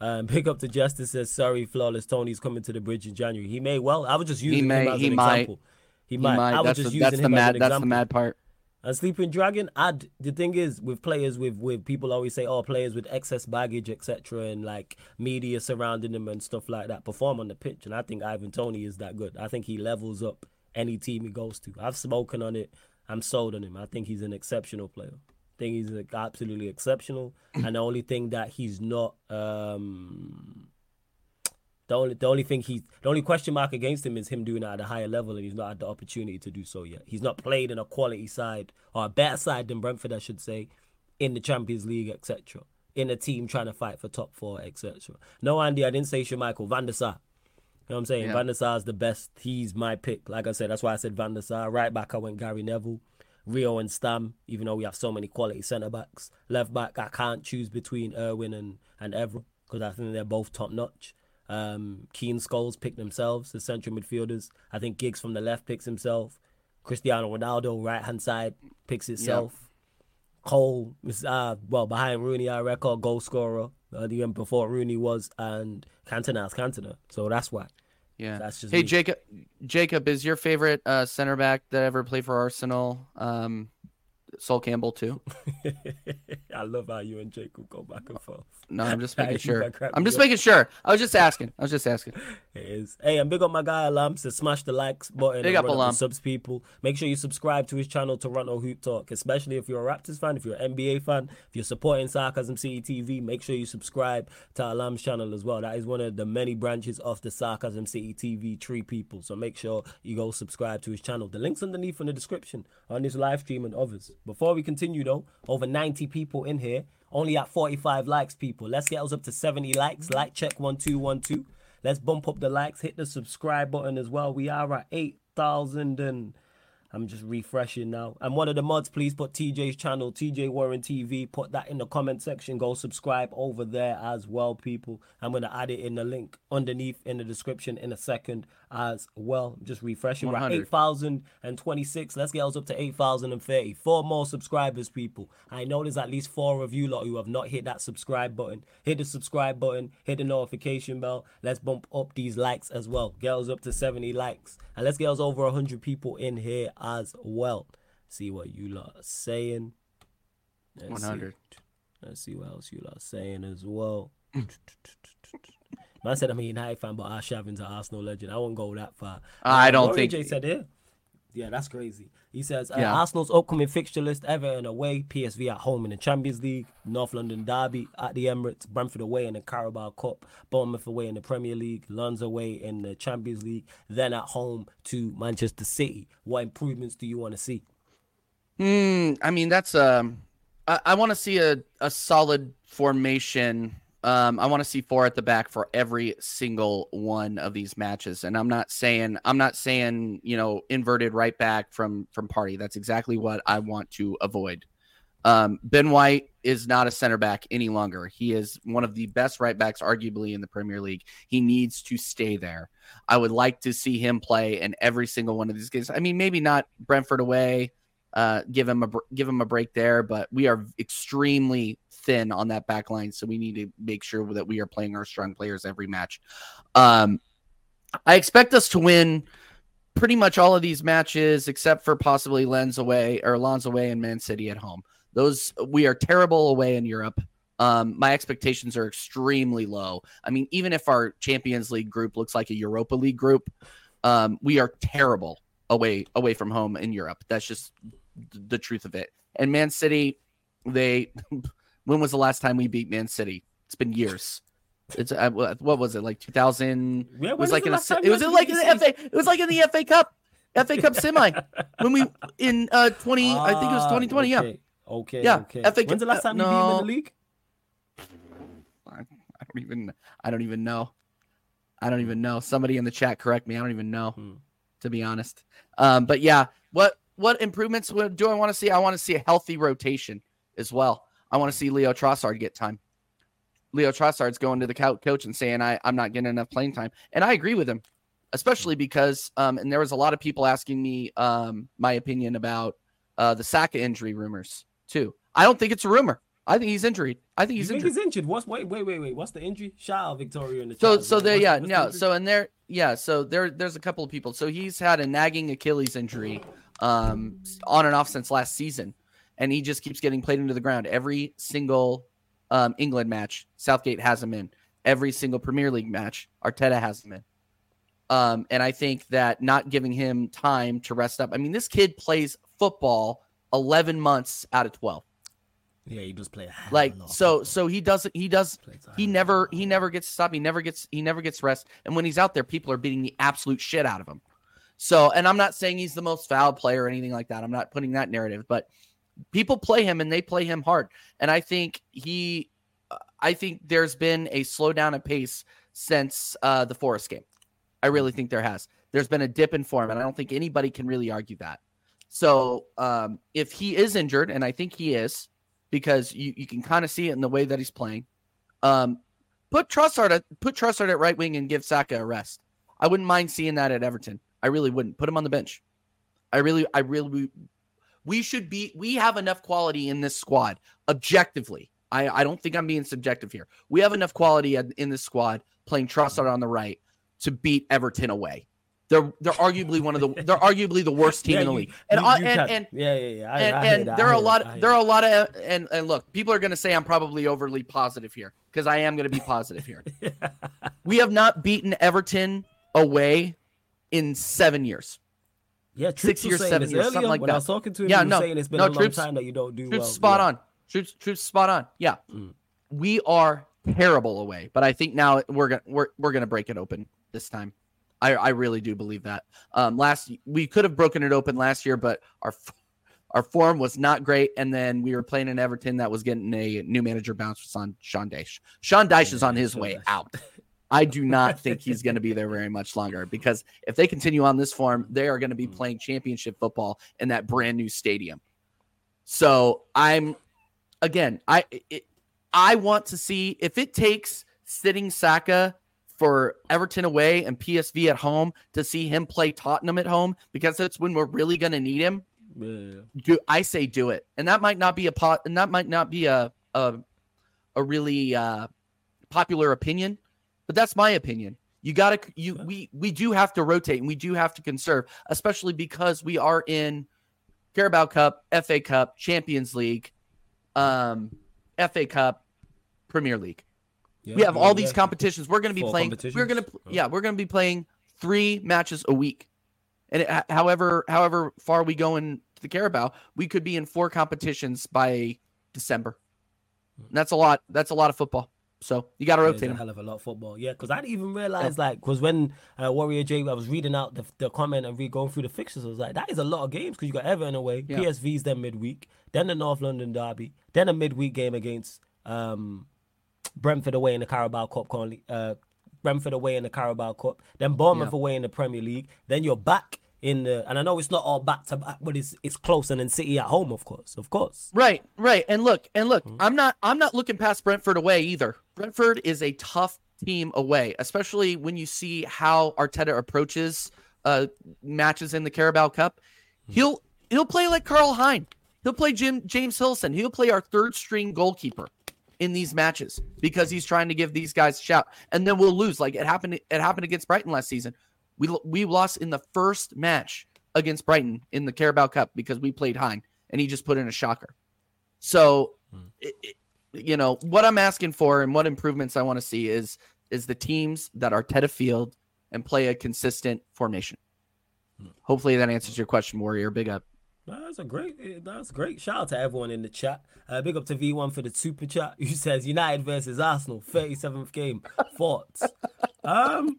Um, <laughs> big up to Justice says sorry, flawless. Toney's coming to the bridge in January. He may well. I was just using may- him as he an might. example. He He might. might. I was That's just the, using that's the him as mad. an That's the mad part. And Sleeping Dragon, I'd, the thing is with players with with people always say, oh, players with excess baggage, etc., and like media surrounding them and stuff like that perform on the pitch. And I think Ivan Toney is that good. I think he levels up any team he goes to. I've spoken on it. I'm sold on him. I think he's an exceptional player. I think he's absolutely exceptional. and the only thing that he's not, um, the only the only thing he the only question mark against him is him doing it at a higher level and he's not had the opportunity to do so yet. He's not played in a quality side or a better side than Brentford, I should say, in the Champions League, etc. In a team trying to fight for top four, etc. No, Andy, I didn't say Schmeichel Van der Sar. You know what I'm saying? Yeah. Van der Sar is the best. He's my pick. Like I said, that's why I said Van der Sar. Right back, I went Gary Neville. Rio and Stam, even though we have so many quality centre backs. Left back, I can't choose between Irwin and, and Evra because I think they're both top notch. Um, Keane Scholes pick themselves as central midfielders. I think Giggs from the left picks himself. Cristiano Ronaldo, right hand side, picks itself. Cole is uh well behind Rooney, our record goal scorer. Uh, the before Rooney was, and Cantona's Cantona. So that's why. Yeah. That's just Hey me. Jacob, Jacob is your favorite uh, center back that ever played for Arsenal? Um, Sol Campbell too. <laughs> I love how you and Jacob go back and forth. No, I'm just making <laughs> sure. I'm just up. making sure. I was just asking. I was just asking. <laughs> It is. Hey, and big up my guy Alam. So smash the likes button. Big up, Alam. subs people. Make sure you subscribe to his channel Toronto Hoop Talk, especially if you're a Raptors fan, if you're an NBA fan, if you're supporting Sarcasm City TV. Make sure you subscribe to Alam's channel as well. That is one of the many branches of the Sarcasm City TV tree people. So make sure you go subscribe to his channel. The links underneath in the description on this live stream and others. Before we continue though, over 90 people in here. Only at 45 likes, people. Let's get us up to 70 likes. Like check 1212. Let's bump up the likes. Hit the subscribe button as well. We are at 8,000 and I'm just refreshing now. And one of the mods, please put TJ's channel, TJ Warren TV. Put that in the comment section. Go subscribe over there as well, people. I'm going to add it in the link underneath in the description in a second as well. Just refreshing. We're at 8,026. Let's get us up to 8,030. Four more subscribers, people. I know there's at least four of you lot who have not hit that subscribe button. Hit the subscribe button, hit the notification bell. Let's bump up these likes as well. Get us up to 70 likes. And let's get us over 100 people in here as well. See what you lot are saying. Let's see. 100. Let's see what else you lot are saying as well. <clears throat> Man said I'm a United fan, but Arshavin's an Arsenal legend. I won't go that far. I don't think- J said it. Yeah, that's crazy. He says uh, Yeah. Arsenal's upcoming fixture list: Everton away, PSV at home in the Champions League, North London derby at the Emirates, Brentford away in the Carabao Cup, Bournemouth away in the Premier League, Lens away in the Champions League, then at home to Manchester City. What improvements do you want to see? Hmm. I mean, that's um. I, I want to see a a solid formation. Um, I want to see four at the back for every single one of these matches, and I'm not saying I'm not saying you know inverted right back from from Partey. That's exactly what I want to avoid. Um, ben White is not a center back any longer. He is one of the best right backs, arguably in the Premier League. He needs to stay there. I would like to see him play in every single one of these games. I mean, maybe not Brentford away uh, give him a give him a break there. But we are extremely thin on that back line, so we need to make sure that we are playing our strong players every match. Um, I expect us to win pretty much all of these matches, except for possibly Lens away or Lens away and Man City at home. Those we are terrible away in Europe. Um, my expectations are extremely low. I mean, even if our Champions League group looks like a Europa League group, um, we are terrible away away from home in Europe. That's just the truth of it. And Man City, they <laughs> when was the last time we beat Man City? It's been years. It's uh, what was it like 2000? Yeah, It was like in a, it was like in the FA. It was like in the FA Cup, FA Cup <laughs> semi when we in uh 20. I think it was 2020. Yeah, Ah, Okay. Okay. Yeah, Okay. FA When's the last uh, time you beat him in the league? I, I don't even. I don't even know. I don't even know. Somebody in the chat correct me. I don't even know. Hmm. To be honest. Um, but yeah, what what improvements do I want to see? I want to see a healthy rotation as well. I want to see Leo Trossard get time. Leo Trossard's going to the coach and saying I I'm not getting enough playing time, and I agree with him, especially because um and there was a lot of people asking me um my opinion about uh the Saka injury rumors too. I don't think it's a rumor. I think he's injured. I think he's you injured. He's injured. What's wait wait wait wait? What's the injury? Shout out Victoria in the so chat. so there yeah what's the no injury? so and there yeah so there there's a couple of people. So he's had a nagging Achilles injury um on and off since last season, and he just keeps getting played into the ground every single um England match. Southgate has him in every single Premier League match. Arteta has him in. Um, and I think that not giving him time to rest up. I mean, this kid plays football 11 months out of 12 yeah, he does play like so so he doesn't he does he hell of a never he never gets stopped he never gets he never gets rest and when he's out there people are beating the absolute shit out of him so and i'm not saying he's the most foul player or anything like that i'm not putting that narrative but people play him and they play him hard and i think he i think there's been a slowdown of pace since uh the forest game i really think there has there's been a dip in form and i don't think anybody can really argue that so um if he is injured and i think he is because you, you can kind of see it in the way that he's playing. Um, put Trossard put Trossard at right wing and give Saka a rest. I wouldn't mind seeing that at Everton. I really wouldn't. Put him on the bench. I really, I really, we should be. We have enough quality in this squad, objectively. I, I don't think I'm being subjective here. We have enough quality in this squad playing Trossard on the right to beat Everton away. They're they're arguably one of the they're arguably the worst team <laughs> Yeah, in the you- league. And you- you and, and yeah yeah yeah. I, and, I and that, there are a lot that, there are a lot of and and look people are going to say i'm probably overly positive here because i am going to be positive here <laughs> we have not beaten everton away in seven years Yeah, Six Troops years, seven years, something like when I was talking to him. Yeah, no, saying it's been no, a long time that you don't do Troops well. spot yeah. on troops troops spot on yeah Mm. we are terrible away but i think now we're gonna we're, we're gonna break it open this time I, I really do believe that. Um, last we could have broken it open last year, but our our form was not great, and then we were playing in Everton that was getting a new manager bounce on Sean Dyche. Sean Dyche is on his way <laughs> out. I do not think he's going to be there <laughs> very much longer because if they continue on this form, they are going to be Mm. playing championship football in that brand new stadium. So I'm again, I it, I want to see if it takes sitting Saka for Everton away and PSV at home to see him play Tottenham at home because that's when we're really going to need him. Yeah. Do I say do it? And that might not be a pot, and that might not be a a, a really uh, popular opinion, but that's my opinion. You got to you we we do have to rotate and we do have to conserve, especially because we are in Carabao Cup, FA Cup, Champions League, um, FA Cup, Premier League Yeah, we have yeah, all these yeah. competitions. We're going to be playing. We're going to? Oh. yeah, we're going to be playing three matches a week, and it, however however far we go in the Carabao, we could be in four competitions by December. And that's a lot. That's a lot of football. So you got to rotate a hell of a lot of football. Yeah, because I didn't even realize like because when uh, Warrior J, I was reading out the, the comment and re going through the fixtures, I was like, that is a lot of games because you got Everton away, Yeah. PSV's then midweek, then the North London derby, then a midweek game against um, Brentford away in the Carabao Cup, currently, uh, Brentford away in the Carabao Cup, then Bournemouth Yeah. away in the Premier League, then you're back in the, and I know it's not all back to back, but it's it's close, and then City at home, of course, of course. Right, right. And look, and look, Mm-hmm. I'm not I'm not looking past Brentford away either. Brentford is a tough team away, especially when you see how Arteta approaches uh matches in the Carabao Cup. Mm-hmm. He'll he'll play like Karl Hein. He'll play Jim James Hillson. He'll play our third string goalkeeper in these matches because he's trying to give these guys a shout. And then we'll lose like it happened it happened against Brighton last season. We we lost in the first match against Brighton in the Carabao Cup because we played Hein and he just put in a shocker. So, it, it- you know, what I'm asking for and what improvements I want to see is is the teams that are Teta Field and play a consistent formation. Hopefully that answers your question, Warrior. Big up. That's a great. eh, That's great. Shout out to everyone in the chat. Uh, big up to V1 for the super chat. <laughs> Who says United versus Arsenal, 37th game. Thoughts? <laughs> um,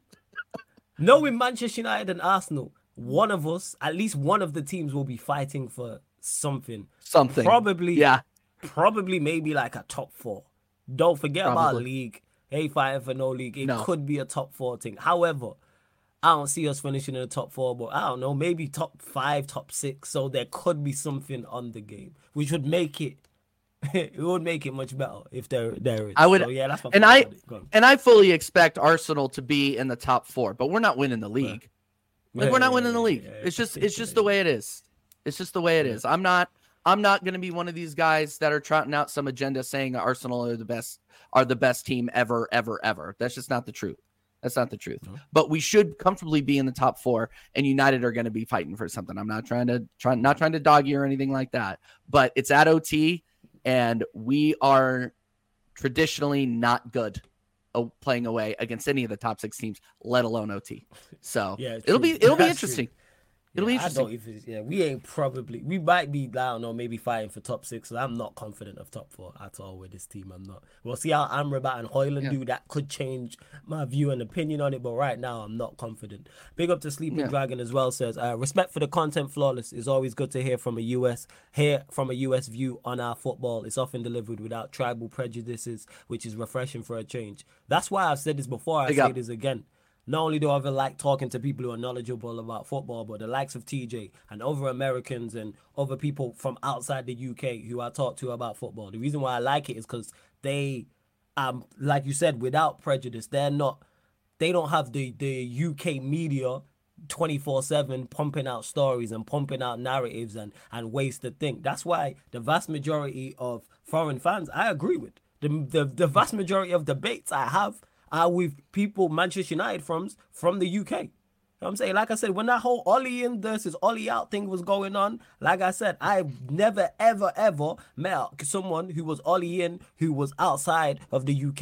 knowing Manchester United and Arsenal, one of us, at least one of the teams, will be fighting for something. Something. Probably, Yeah. probably maybe like a top four. Don't forget about league. Hey, fighting for no league. It No. could be a top four thing. However, I don't see us finishing in the top four, but I don't know, maybe top five, top six. So there could be something on the game, which would make it. <laughs> it would make it much better if there there is. I would, So, yeah, that's and I on it. Go on. and I fully expect Arsenal to be in the top four, but we're not winning the league. Like Yeah, we're not winning the league. yeah, it's just it's just the way it is. It's just the way it is. I'm not I'm not gonna be one of these guys that are trotting out some agenda saying Arsenal are the best are the best team ever, ever, ever. That's just not the truth. That's not the truth. No. But we should comfortably be in the top four, and United are going to be fighting for something. I'm not trying to try not trying to dog you or anything like that. But it's at OT, and we are traditionally not good uh, playing away against any of the top six teams, let alone OT. So Yeah, it'll be it'll be That's true. Interesting. It'll be Yeah, I don't even, yeah, we ain't probably we might be I don't know maybe fighting for top six. I'm not confident of top four at all with this team. I'm not. We'll see how Amrabat and Højlund Yeah. do. That could change my view and opinion on it. But right now, I'm not confident. Big up to Sleeping Yeah. Dragon as well. Says uh, respect for the content. Flawless. It's always good to hear from a US hear from a US view on our football. It's often delivered without tribal prejudices, which is refreshing for a change. That's why I've said this before. I say this again. Not only do I ever like talking to people who are knowledgeable about football, but the likes of TJ and other Americans and other people from outside the UK who I talk to about football. The reason why I like it is because they, um, like you said, without prejudice, they're not, they don't have the the UK media 24/7 pumping out stories and pumping out narratives and and ways to think. That's why the vast majority of foreign fans I agree with. The the, the vast majority of debates I have are with people Manchester United from from the UK. You know what I'm saying? Like I said, when that whole Ole in versus Ole out thing was going on, like I said, I've never, ever, ever met someone who was Ole in who was outside of the UK.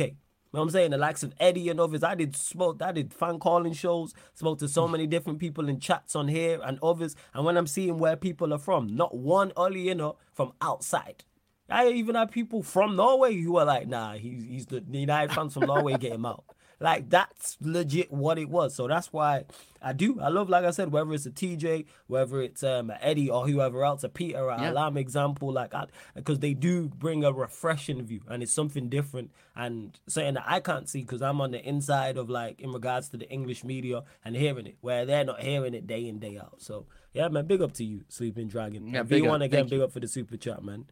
You know what I'm saying? The likes of Eddie and others. I did smoke, I did fan calling shows, spoke to so mm. many different people in chats on here and others. And when I'm seeing where people are from, not one Ole in from outside. I even had people from Norway who are like, nah, he's, he's the, the United fans from Norway, get him out. Like that's legit what it was. So that's why I do. I love, like I said, whether it's a TJ, whether it's um Eddie or whoever else, a Peter, a Yeah. Alam example, like because they do bring a refreshing view and it's something different and something that I can't see because I'm on the inside of like in regards to the English media and hearing it, where they're not hearing it day in day out. So yeah, man, big up to you, Sleeping Dragon. Yeah, And big. V1 again, Thank big up for the super chat, man.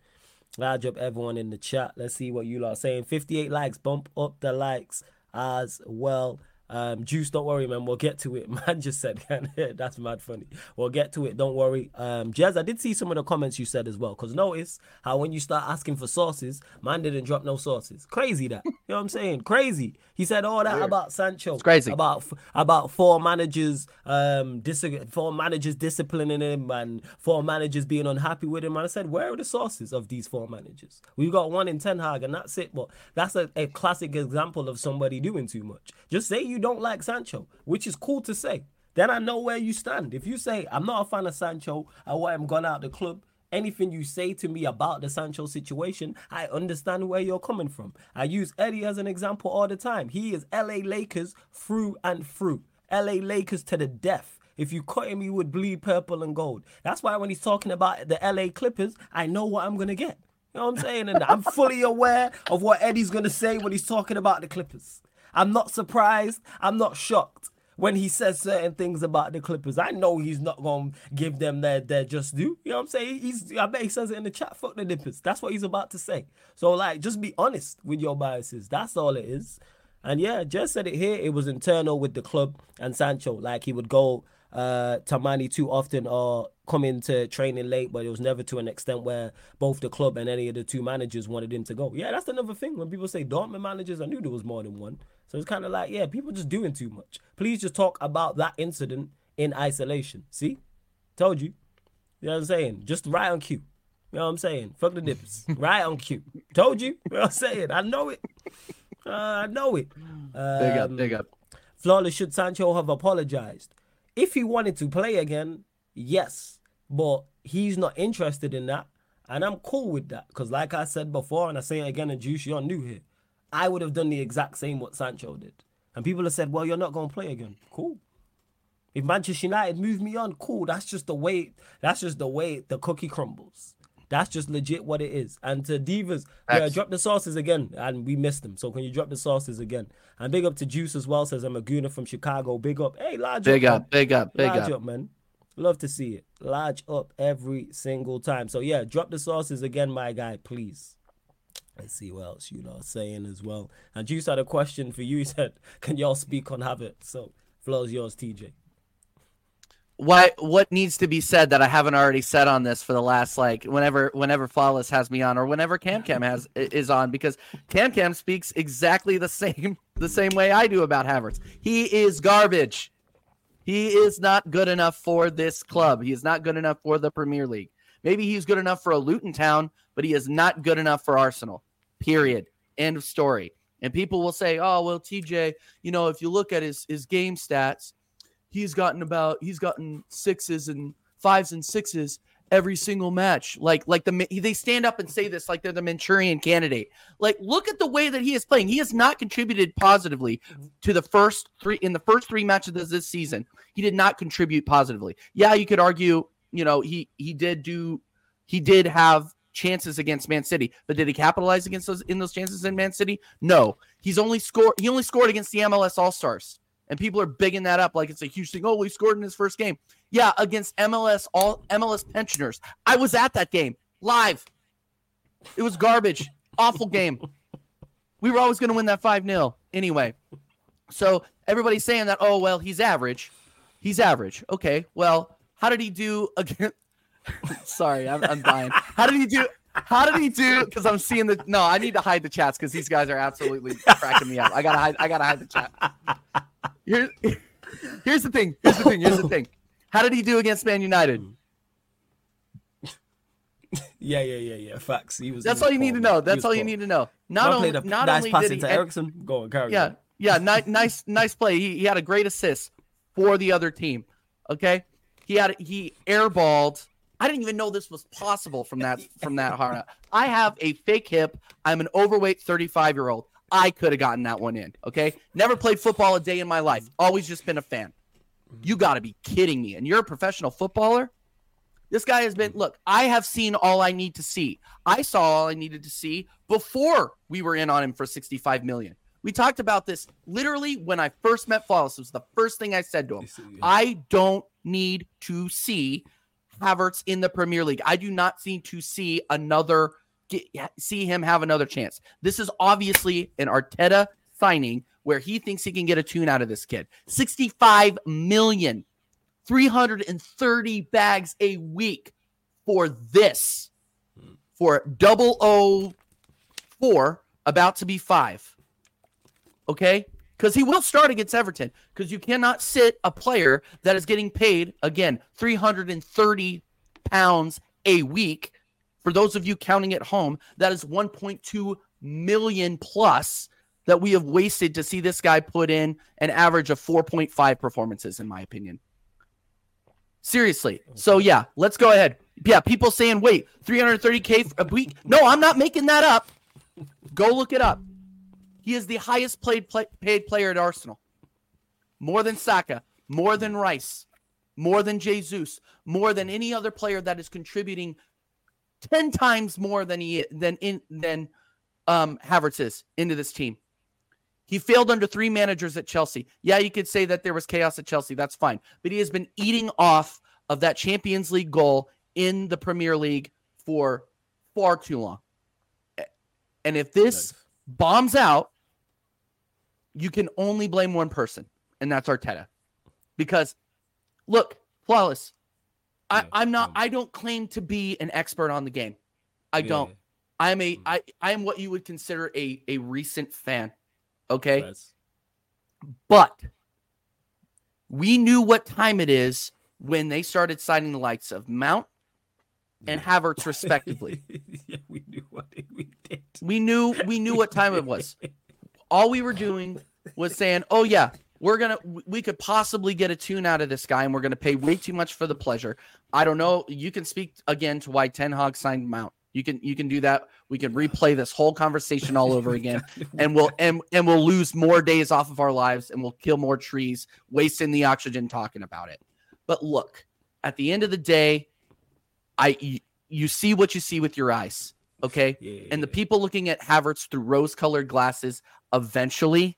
Large up everyone in the chat. Let's see what you lot are saying. 58 likes. Bump up the likes as well. Um, Juice, don't worry, man. We'll get to it. <laughs> Man just said, <laughs> that's mad funny. We'll get to it. Don't worry. Um, Jez, I did see some of the comments you said as well. Because notice how when you start asking for sources, man didn't drop no sources. Crazy that. you know what I'm saying? Crazy. He said all that about Sancho. It's crazy. About about four managers, um, dis- four managers disciplining him and four managers being unhappy with him. And I said, where are the sources of these four managers? We've got one in Ten Hag, and that's it. But that's a, a classic example of somebody doing too much. Just say you don't like Sancho, which is cool to say. Then I know where you stand. If you say I'm not a fan of Sancho, I want him gone out the club. Anything you say to me about the Sancho situation, I understand where you're coming from. I use Eddie as an example all the time. He is LA Lakers through and through. LA Lakers to the death. If you cut him, he would bleed purple and gold. That's why when he's talking about the LA Clippers, I know what I'm gonna get. You know what I'm saying? And I'm fully aware of what Eddie's gonna say when he's talking about the Clippers. I'm not surprised. I'm not shocked when he says certain things about the Clippers. I know he's not gonna give them their their just due. You know what I'm saying? He's I bet he says it in the chat. Fuck the Nippers. That's what he's about to say. So like, just be honest with your biases. That's all it is. And yeah, just said it here. It was internal with the club and Sancho. Like he would go uh Tamani too often are coming to training late, but it was never to an extent where both the club and any of the two managers wanted him to go. Yeah, that's another thing. When people say Dortmund managers, I knew there was more than one. So it's kind of like, yeah, people just doing too much. Please just talk about that incident in isolation. See? Told you. You know what I'm saying? Just right on cue. You know what I'm saying? Fuck the nippers. <laughs> right on cue. Told you. You know what I'm saying? I know it. Uh, I know it. Big up, Um, big up. Flawless should Sancho have apologized? If he wanted to play again, yes. But he's not interested in that. And I'm cool with that. Because like I said before, and I say it again in Juice, you're new here. I would have done the exact same what Sancho did. And people have said, well, you're not going to play again. Cool. If Manchester United move me on, cool. That's just the way. That's just the way the cookie crumbles. That's just legit what it is. And to Divas, yeah, drop the sauces again. And we missed them. So can you drop the sauces again? And big up to Juice as well, says I'm a gooner from Chicago. Big up. Hey, large up. big up. Big up, big up, big large up. up, man. Love to see it. Large up every single time. So yeah, drop the sauces again, my guy, please. Let's see what else you know saying as well. And Juice had a question for you. <laughs> He said, Can y'all speak on Havertz? So floor's yours, TJ what what needs to be said that I haven't already said on this for the last like whenever whenever Flawless has me on or whenever Cam Cam has is on because Cam Cam speaks exactly the <laughs> same the same way I do about Havertz. He is garbage. He is not good enough for this club. He is not good enough for the Premier League. Maybe he's good enough for a Luton Town, but he is not good enough for Arsenal. Period. End of story. And people will say, "Oh, well, TJ, you know, if you look at his his game stats, he's gotten about he's gotten sixes and fives and sixes every single match. Like like the they stand up and say this like they're the Manchurian candidate. Like look at the way that he is playing. He has not contributed positively to the first three in the first three matches of this season. He did not contribute positively. Yeah, you could argue, you know, he he did do he did have chances against Man City, but did he capitalize against those in those chances in Man City? No. He's only scored he only scored against the MLS All-Stars and people are bigging that up like it's a huge thing. Oh, he scored in his first game. Yeah, against MLS all MLS pensioners. I was at that game live. It was garbage. Awful game. We were always going to win that 5 0 anyway. So everybody's saying that, oh, well, he's average. He's average. Okay. Well, how did he do against. <laughs> Sorry, I'm, I'm dying. How did he do? How did he do? Because I'm seeing the. No, I need to hide the chats because these guys are absolutely cracking me up. I gotta hide. I gotta hide the chat. Here's here's the thing. Here's the thing. Here's the thing. How did he do against Man United? Yeah, yeah, yeah, yeah. Facts. He was. That's all you need to know. That's all you need to know. Not only, not nice only pass did into he, Eriksen. Go on, carry yeah, on. yeah, nice, nice, nice play. He, he had a great assist for the other team. Okay, he had he airballed. I didn't even know this was possible from that from that hard. I have a fake hip. I'm an overweight 35 year old. I could have gotten that one in. Okay. Never played football a day in my life. Always just been a fan. You got to be kidding me. And you're a professional footballer? This guy has been, look, I have seen all I need to see. I saw all I needed to see before we were in on him for 65 million. We talked about this literally when I first met Flawless. It was the first thing I said to him. I don't need to see Havertz in the Premier League. I do not seem to see another get, see him have another chance. This is obviously an Arteta signing where he thinks he can get a tune out of this kid. 65 million, 330 bags a week for this, for double O four, about to be five. Okay? Because he will start against Everton. Because you cannot sit a player that is getting paid, again, 330 pounds a week for those of you counting at home, that is 1.2 million plus that we have wasted to see this guy put in an average of 4.5 performances, in my opinion. Seriously. So yeah, let's go ahead. Yeah, people saying, wait, 330k a week. No, I'm not making that up. Go look it up. He is the highest played play, paid player at Arsenal. More than Saka, more than Rice, more than Jesus, more than any other player that is contributing 10 times more than he than in than um Havertz is into this team. He failed under three managers at Chelsea. Yeah, you could say that there was chaos at Chelsea. That's fine. But he has been eating off of that Champions League goal in the Premier League for far too long. And if this nice. bombs out, you can only blame one person, and that's Arteta. Because look, flawless. I, I'm not. I don't claim to be an expert on the game. I yeah. don't. I'm a. Mm. I. I am what you would consider a a recent fan. Okay. Yes. But we knew what time it is when they started signing the likes of Mount and Havertz, respectively. <laughs> yeah, we knew what we did. We knew. We knew what time it was. <laughs> All we were doing was saying, "Oh yeah, we're gonna we could possibly get a tune out of this guy, and we're gonna pay way too much for the pleasure. I don't know. You can speak again to why Ten Hag signed Mount. You can you can do that. We can replay this whole conversation all over again, <laughs> and we'll and and we'll lose more days off of our lives, and we'll kill more trees, wasting the oxygen talking about it. But look, at the end of the day, I you see what you see with your eyes. Okay. Yeah, And the people looking at Havertz through rose colored glasses, eventually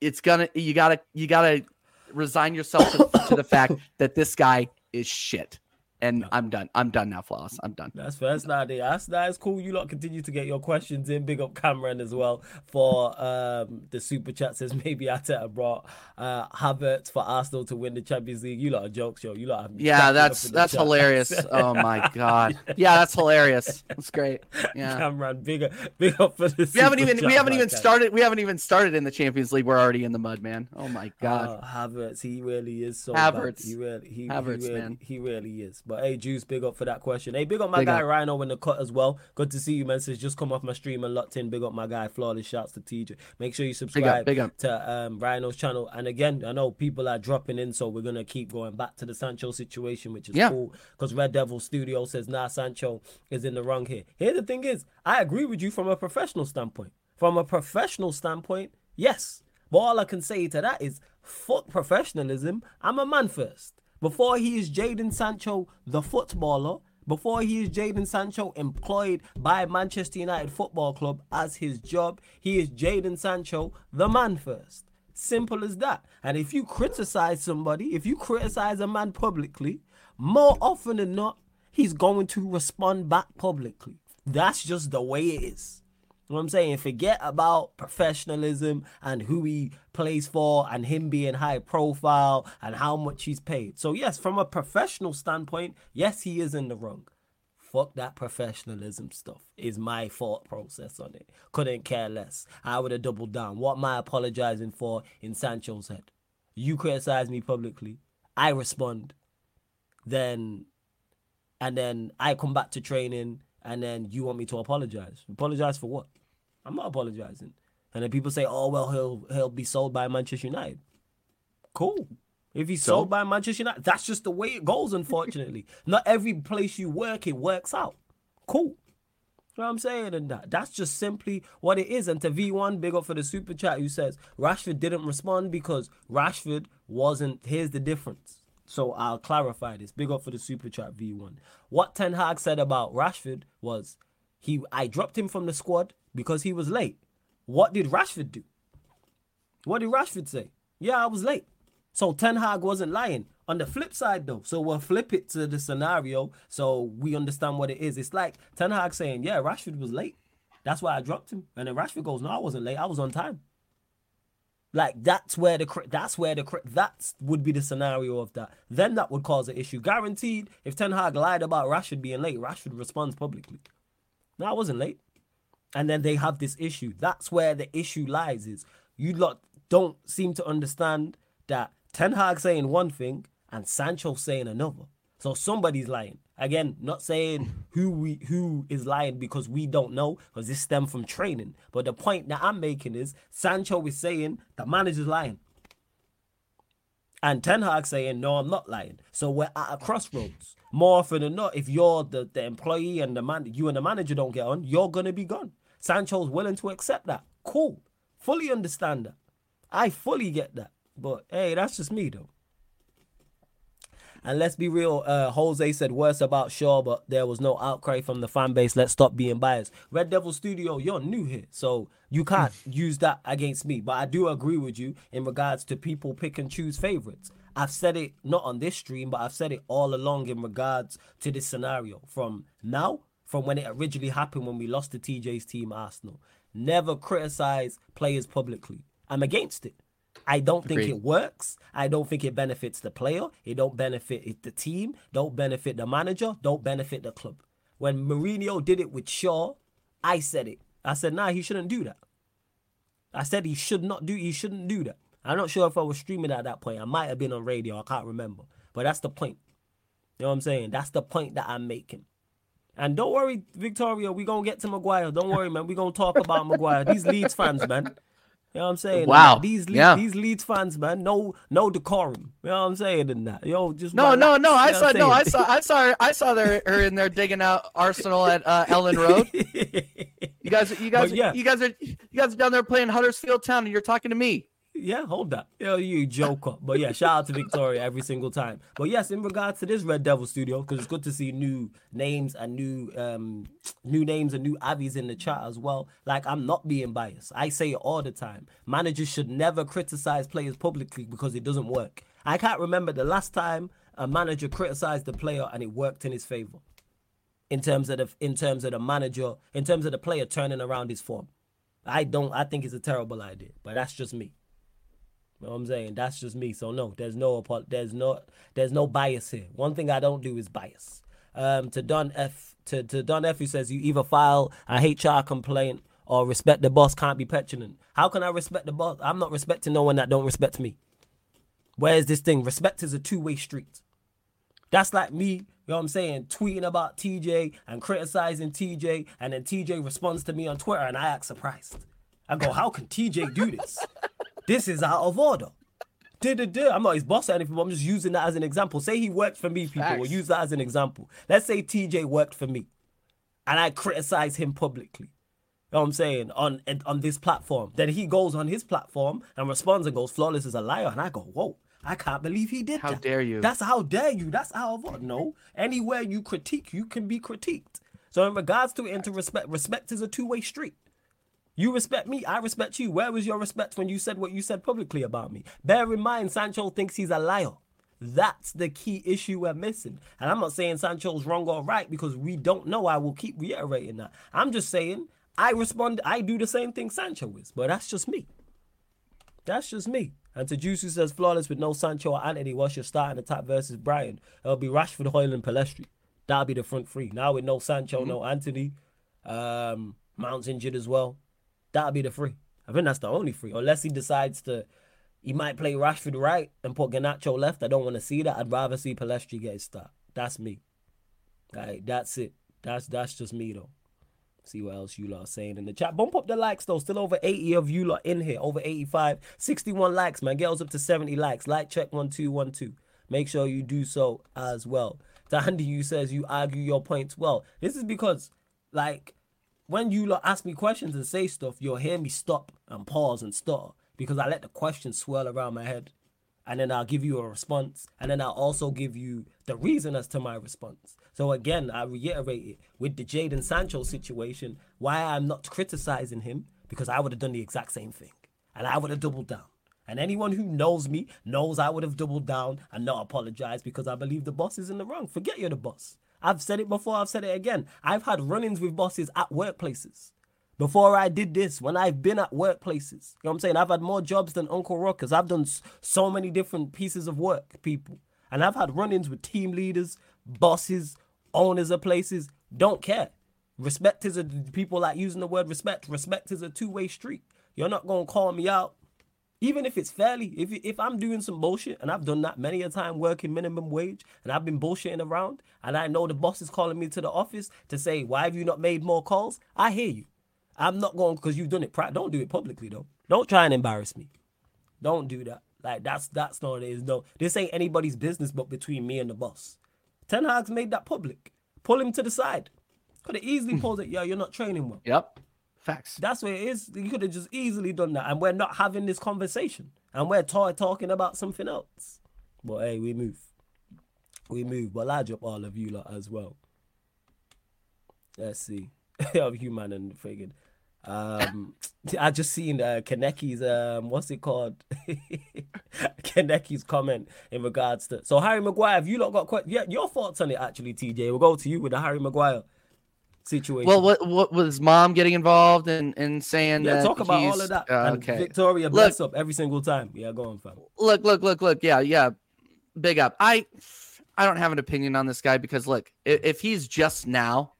it's gonna you gotta you gotta resign yourself to, to the fact <coughs> that this guy is shit. And No. I'm done. I'm done now, Floss. I'm done. That's. That's not it. That's that's cool. You lot continue to get your questions in. Big up Cameron as well for um the super chat says <laughs> maybe Arteta brought uh Havertz for Arsenal to win the Champions League. You lot are jokes, yo. You lot have Yeah, that's that's chat. hilarious. Oh my <laughs> god. Yeah, that's hilarious. That's great. Yeah. Cameron, big up, big up for the. We haven't even we haven't even started we haven't even started in the Champions League. We're already in the mud, man. Oh my god. Uh, Havertz, he really is so Havertz. bad. He really, he, Havertz, he really, man. he really is. But hey, Juice, big up for that question. Hey, big up my Big guy up. Rhino in the cut as well. Good to see you, man. Says just come off my stream and locked in. Big up my guy, flawless shouts to TJ. Make sure you big subscribe up, big up. to um, Rhino's channel. And again, I know people are dropping in, so we're gonna keep going back to the Sancho situation, which is Yeah. cool. Because Red Devil Studio says, nah, Sancho is in the wrong here. Here the thing is, I agree with you from a professional standpoint. From a professional standpoint, yes. But all I can say to that is, fuck professionalism. I'm a man first. Before he is Jadon Sancho, the footballer, before he is Jadon Sancho employed by Manchester United Football Club as his job, he is Jadon Sancho, the man first. Simple as that. And if you criticize somebody, if you criticize a man publicly, more often than not, he's going to respond back publicly. That's just the way it is. What I'm saying? Forget about professionalism and who he plays for and him being high profile and how much he's paid. So, yes, from a professional standpoint, yes, he is in the wrong. Fuck that professionalism stuff, is my thought process on it. Couldn't care less. I would have doubled down. What am I apologizing for in Sancho's head? You criticize me publicly, I respond, then, and then I come back to training, and then you want me to apologize. Apologize for what? I'm not apologizing. And then people say, "Oh well, he'll he'll be sold by Manchester United." Cool. If he's So? sold by Manchester United, that's just the way it goes. Unfortunately, <laughs> not every place you work it works out. Cool. You know what I'm saying? And that that's just simply what it is. And to V1, big up for the super chat who says Rashford didn't respond because Rashford wasn't. Here's the difference. So I'll clarify this. Big up for the super chat V1. What Ten Hag said about Rashford was he I dropped him from the squad because he was late. What did Rashford do? What did Rashford say? Yeah, I was late. So Ten Hag wasn't lying. On the flip side, though, so we'll flip it to the scenario so we understand what it is. It's like Ten Hag saying, "Yeah, Rashford was late. That's why I dropped him." And then Rashford goes, "No, I wasn't late. I was on time." Like that's where the that's where the that would be the scenario of that. Then that would cause an issue. Guaranteed, if Ten Hag lied about Rashford being late, Rashford responds publicly. No, I wasn't late. And then they have this issue. That's where the issue lies. Is you lot don't seem to understand that Ten Hag saying one thing and Sancho saying another. So somebody's lying. Again, not saying who we who is lying because we don't know, because this stem from training. But the point that I'm making is Sancho is saying the manager's lying. And Ten Hag saying, no, I'm not lying. So we're at a crossroads. More often than not, if you're the, the employee and the man, you and the manager don't get on, you're gonna be gone. Sancho's willing to accept that. Cool. Fully understand that. I fully get that. But hey, that's just me though. And let's be real, uh, Jose said worse about Shaw, but there was no outcry from the fan base. Let's stop being biased. Red Devil Studio, you're new here, so you can't use that against me. But I do agree with you in regards to people pick and choose favorites. I've said it not on this stream, but I've said it all along in regards to this scenario. From now, from when it originally happened when we lost to TJ's team, Arsenal. Never criticize players publicly. I'm against it. I don't think Agreed. it works. I don't think it benefits the player. It don't benefit the team. Don't benefit the manager. Don't benefit the club. When Mourinho did it with Shaw, I said it. I said, nah, he shouldn't do that. I said he should not do. He shouldn't do that. I'm not sure if I was streaming at that point. I might have been on radio. I can't remember. But that's the point. You know what I'm saying? That's the point that I'm making. And don't worry, Victoria, we gonna get to Maguire. Don't worry, man. We gonna talk about Maguire. These Leeds fans, man. You know what I'm saying? Wow. These Le- Yeah. these Leeds fans, man. No, no decorum. You know what I'm saying? And that, yo, just No, no, no. I saw no, I'm saw I saw her I saw her, her in there digging out Arsenal at uh, Elland Road. <laughs> You guys you guys yeah. you guys are you guys are down there playing Huddersfield Town and you're talking to me. Yeah, hold that. Yeah, you joker. But yeah, shout out to Victoria every single time. But yes, in regards to this Red Devil studio, because it's good to see new names and new um new names and new avies in the chat as well. Like I'm not being biased. I say it all the time. Managers should never criticize players publicly because it doesn't work. I can't remember the last time a manager criticized the player and it worked in his favor. In terms of the in terms of the manager, in terms of the player turning around his form. I don't. I think it's a terrible idea, but that's just me. You know what I'm saying? That's just me. So no, there's no there's no there's no bias here. One thing I don't do is bias. Um, to Don F to, to Don F who says you either file a HR complaint or respect the boss can't be petulant. How can I respect the boss? I'm not respecting no one that don't respect me. Where's this thing? Respect is a two-way street. That's like me, you know what I'm saying, tweeting about TJ and criticizing TJ, and then TJ responds to me on Twitter, and I act surprised. I go, how can TJ do this? <laughs> this is out of order. I'm not his boss or anything, but I'm just using that as an example. Say he worked for me, people, Facts. or use that as an example. Let's say TJ worked for me, and I criticize him publicly. You know what I'm saying? On on this platform. Then he goes on his platform and responds and goes, Flawless is a liar. And I go, Whoa, I can't believe he did how that. How dare you? That's how dare you. That's how of no. Anywhere you critique, you can be critiqued. So in regards to it, into respect, respect is a two-way street. You respect me, I respect you. Where was your respect when you said what you said publicly about me? Bear in mind, Sancho thinks he's a liar. That's the key issue we're missing. And I'm not saying Sancho's wrong or right because we don't know. I will keep reiterating that. I'm just saying I respond, I do the same thing Sancho is, but that's just me. That's just me. And to Juice who says flawless with no Sancho or Antony, what's your starting attack versus Brighton? It'll be Rashford, Højlund, Pellistri. That'll be the front three. Now with no Sancho, mm-hmm. no Antony. um, Mount's injured as well. That'll be the three. I think that's the only three. Unless he decides to, he might play Rashford right and put Garnacho left. I don't want to see that. I'd rather see Pellistri get his start. That's me. Right, that's it. That's that's just me though. See what else you lot are saying in the chat. Bump up the likes though. Still over 80 of you lot in here. Over 85. 61 likes, man. Girls up to 70 likes. Like check 1212. Make sure you do so as well. Dandy you says you argue your points well. This is because, like, when you ask me questions and say stuff, you'll hear me stop and pause and stutter because I let the questions swirl around my head. And then I'll give you a response. And then I'll also give you the reason as to my response. So again, I reiterate it with the Jadon Sancho situation, why I'm not criticizing him, because I would have done the exact same thing. And I would have doubled down. And anyone who knows me knows I would have doubled down and not apologized because I believe the boss is in the wrong. Forget you're the boss. I've said it before, I've said it again. I've had run ins with bosses at workplaces. Before I did this, when I've been at workplaces, you know what I'm saying? I've had more jobs than Uncle Rockers. I've done so many different pieces of work, people. And I've had run ins with team leaders, bosses, owners of places don't care. Respect is a people like using the word respect. Respect is a two-way street. You're not gonna call me out, even if it's fairly. If if I'm doing some bullshit, and I've done that many a time working minimum wage, and I've been bullshitting around, and I know the boss is calling me to the office to say, "Why have you not made more calls?" I hear you. I'm not going because you've done it. Don't do it publicly though. Don't try and embarrass me. Don't do that. Like that's that's not it is. No, this ain't anybody's business but between me and the boss. Ten Hag's made that public. Pull him to the side. Could have easily pulled it. Yeah, you're not training well. Yep. Facts. That's what it is. You could have just easily done that. And we're not having this conversation. And we're t- talking about something else. But hey, we move. We move. But large up all of you lot as well. Let's see. <laughs> of human and friggin'. Um, <laughs> I just seen uh, Kaneki's um, what's it called? <laughs> Kaneki's comment in regards to so Harry Maguire. Have you not got quite yeah your thoughts on it actually, TJ? We'll go to you with the Harry Maguire situation. Well, what what was mom getting involved and and saying yeah, that talk about all of that. Uh, okay, Victoria bless up every single time. Yeah, go on, fam. Look, look, look, look. Yeah, yeah, big up. I I don't have an opinion on this guy because look, if, if he's just now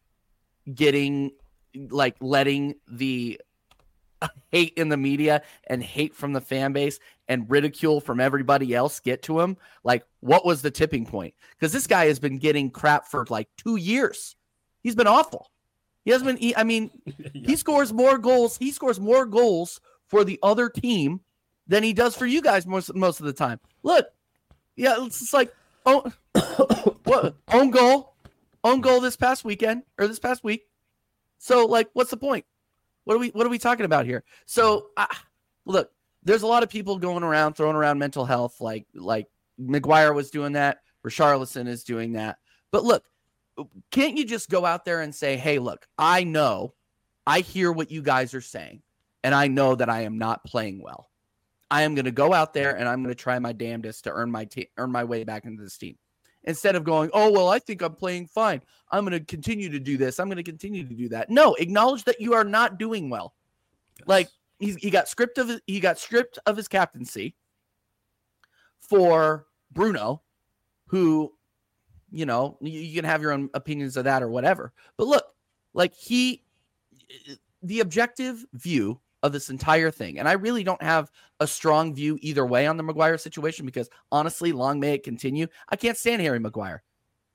getting like letting the <laughs> hate in the media and hate from the fan base and ridicule from everybody else get to him like what was the tipping point because this guy has been getting crap for like two years he's been awful he has been he, i mean <laughs> yeah. he scores more goals he scores more goals for the other team than he does for you guys most most of the time look yeah it's like oh <coughs> what own goal own goal this past weekend or this past week so like, what's the point? What are we What are we talking about here? So uh, look, there's a lot of people going around throwing around mental health, like like Maguire was doing that, Richarlison is doing that. But look, can't you just go out there and say, "Hey, look, I know, I hear what you guys are saying, and I know that I am not playing well. I am going to go out there and I'm going to try my damnedest to earn my te- earn my way back into this team." Instead of going, "Oh, well, I think I'm playing fine. I'm going to continue to do this. I'm going to continue to do that." No, acknowledge that you are not doing well. Yes. Like he got stripped of he got stripped of his captaincy for Bruno, who, you know, you, you can have your own opinions of that or whatever. But look, like he, the objective view of this entire thing, and I really don't have a strong view either way on the Maguire situation because honestly, long may it continue. I can't stand Harry Maguire.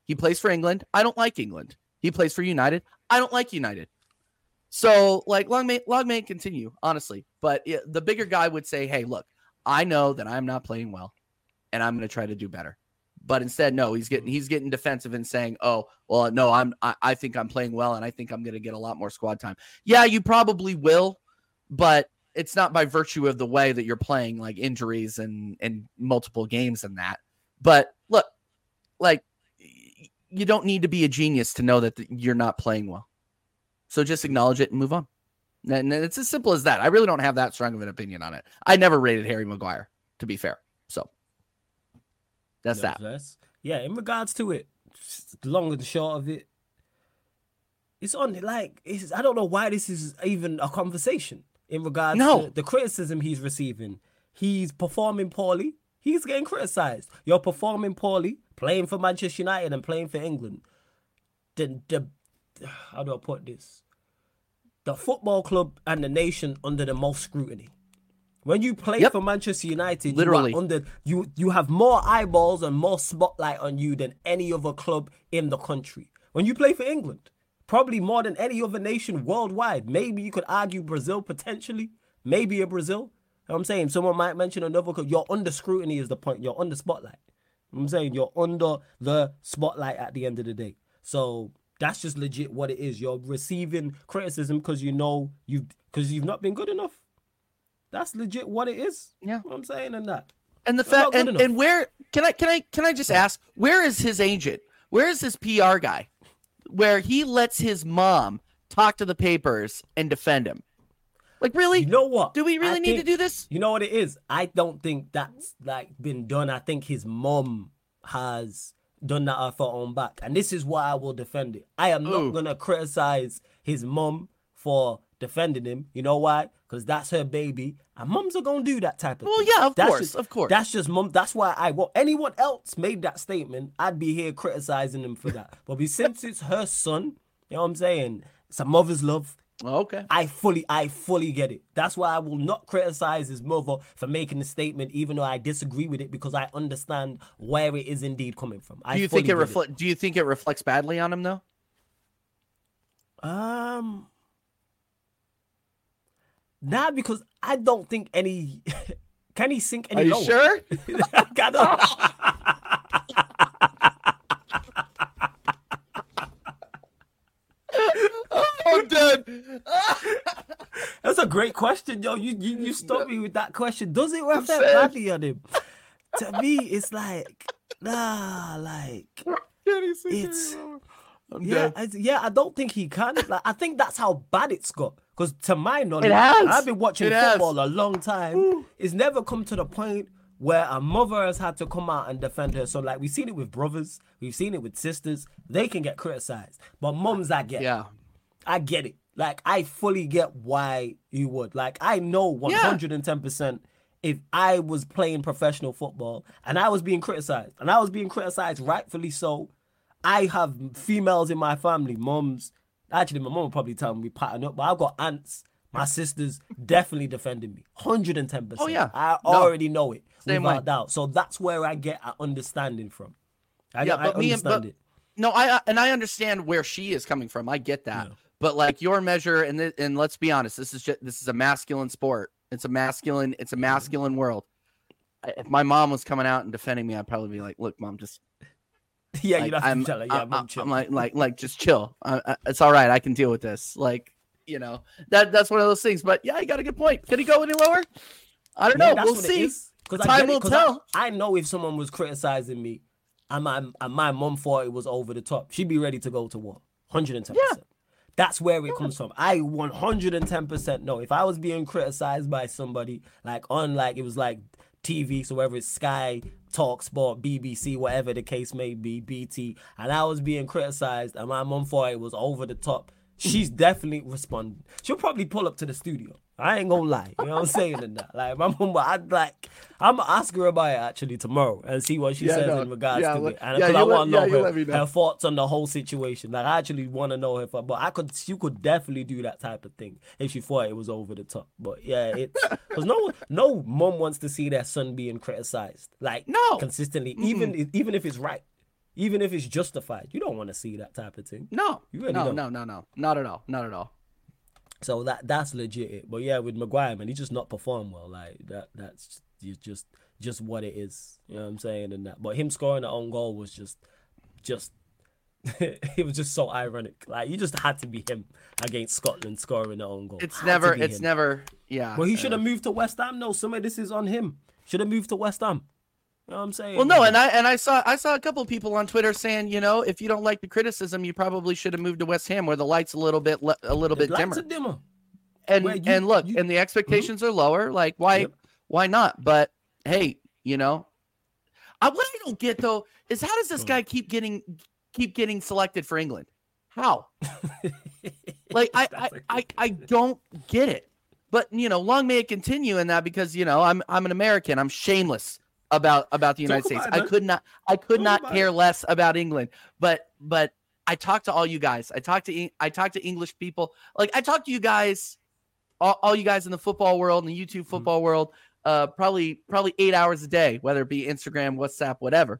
He plays for England. I don't like England. He plays for United. I don't like United. So, like, long may long may it continue, honestly. But it, the bigger guy would say, "Hey, look, I know that I'm not playing well, and I'm going to try to do better." But instead, no, he's getting mm-hmm. he's getting defensive and saying, "Oh, well, no, I'm I, I think I'm playing well, and I think I'm going to get a lot more squad time." Yeah, you probably will, but it's not by virtue of the way that you're playing, like injuries and and multiple games and that. But look, like you don't need to be a genius to know that you're not playing well. So just acknowledge it and move on. And it's as simple as that. I really don't have that strong of an opinion on it. I never rated Harry Maguire, to be fair. So that's that. Yeah, in regards to it, long and short of it, it's on like it's, I don't know why this is even a conversation in regards no. to the criticism he's receiving. He's performing poorly. He's getting criticized. You're performing poorly, playing for Manchester United and playing for England. The the how do I put this? The football club and the nation under the most scrutiny. When you play yep. for Manchester United, literally you under you you have more eyeballs and more spotlight on you than any other club in the country. When you play for England, probably more than any other nation worldwide. Maybe you could argue Brazil potentially, maybe a Brazil. You know I'm saying someone might mention another club. You're under scrutiny is the point. You're under spotlight. You know I'm saying you're under the spotlight at the end of the day. So that's just legit what it is. You're receiving criticism because you know you because you've not been good enough. That's legit what it is. Yeah, what I'm saying and that. And the fact and, and where can I can I can I just ask where is his agent? Where is his PR guy? Where he lets his mom talk to the papers and defend him. Like really? You know what? Do we really I need think, to do this? You know what it is? I don't think that's like been done. I think his mom has done that off her own back. And this is why I will defend it. I am Ooh. not gonna criticize his mom for defending him. You know why? Because that's her baby. And mums are gonna do that type of well, thing. yeah, of that's course, just, of course. That's just mum. That's why I well anyone else made that statement, I'd be here criticizing them for that. <laughs> but since it's her son, you know what I'm saying? It's a mother's love. Okay. I fully, I fully get it. That's why I will not criticize his mother for making the statement, even though I disagree with it, because I understand where it is indeed coming from. Do you think it reflects? Do you think it reflects badly on him, though? Um, not because I don't think any. <laughs> can he sink any Are you lower? sure? <laughs> <laughs> I'm done. That's a great question, yo. You you, you stopped me with that question. Does it work that badly on him? to me, it's like nah, like it's yeah, I, yeah. I don't think he can. Like, I think that's how bad it's got. Because to my knowledge, I've been watching it football has. a long time. Ooh. It's never come to the point where a mother has had to come out and defend her So Like we've seen it with brothers, we've seen it with sisters. They can get criticized, but moms, I get. Yeah, I get it. Like I fully get why you would. Like I know one hundred and ten percent. If I was playing professional football and I was being criticized, and I was being criticized rightfully so, I have females in my family, mums. Actually, my mom would probably tell me pattern up, but I've got aunts, my sisters definitely defending me. 110%. Oh, yeah. I no. already know it. Same without way. doubt. So that's where I get an understanding from. I, yeah, but I me, understand but, it. No, I and I understand where she is coming from. I get that. Yeah. But like your measure, and th- and let's be honest, this is just this is a masculine sport. It's a masculine. It's a masculine world. If my mom was coming out and defending me, I'd probably be like, "Look, mom, just <laughs> yeah, like, you I'm, tell her, yeah, I'm, I'm, like, like, like, just chill. it's all right. I can deal with this. Like, you know, that that's one of those things. But yeah, you got a good point. Can he go any lower? I don't know. We'll see. Because time will tell. I, I, know if someone was criticizing me, and my and my mom thought it was over the top, she'd be ready to go to war. Hundred and ten percent. That's where it comes from. I 110% know if I was being criticized by somebody like on like it was like TV, so whether it's Sky, Talk Sport, BBC, whatever the case may be, BT, and I was being criticized and my mom thought it was over the top, she's hmm. definitely responding. She'll probably pull up to the studio. I ain't gonna lie. You know what I'm saying in that? Like my mom, I'd like I'm gonna ask her about it actually tomorrow and see what she yeah, says no, in regards yeah, to it. And yeah, I want to know, her, know, her, thoughts on the whole situation. Like I actually want to know her, but I could you could definitely do that type of thing if she thought it was over the top. But yeah, it's <laughs> because no no mom wants to see their son being criticized like no consistently, mm-hmm. even even if it's right even if it's justified. You don't want to see that type of thing. No, you really no, don't. no, no, no, not at all, not at all. So that that's legit. But yeah, with Maguire, man, he just not performed well. Like that that's just just what it is. You know what I'm saying? And that, but him scoring the own goal was just just <laughs> it was just so ironic. Like you just had to be him against Scotland scoring the own goal. It's had never. It's him. never. Yeah. Well, he should have moved to West Ham. No, some of this is on him. Should have moved to West Ham. You know what I'm saying? Well, no, and I and I saw I saw a couple people on Twitter saying, you know, if you don't like the criticism, you probably should have moved to West Ham where the lights a little bit a little the bit dimmer. dimmer. And you, and look, you, and the expectations mm-hmm. are lower. Like why yep. why not? But hey, you know, I, what I don't get though is how does this guy keep getting keep getting selected for England? How? <laughs> like I, I I I don't get it. But you know, long may it continue in that because you know I'm I'm an American. I'm shameless about about the United States. I could not I could not care it. less about England. But but I talked to all you guys. I talked to I talked to English people. Like I talked to you guys, all, all you guys in the football world, in the YouTube mm-hmm. football mm-hmm. world, uh, probably probably eight hours a day, whether it be Instagram, WhatsApp, whatever.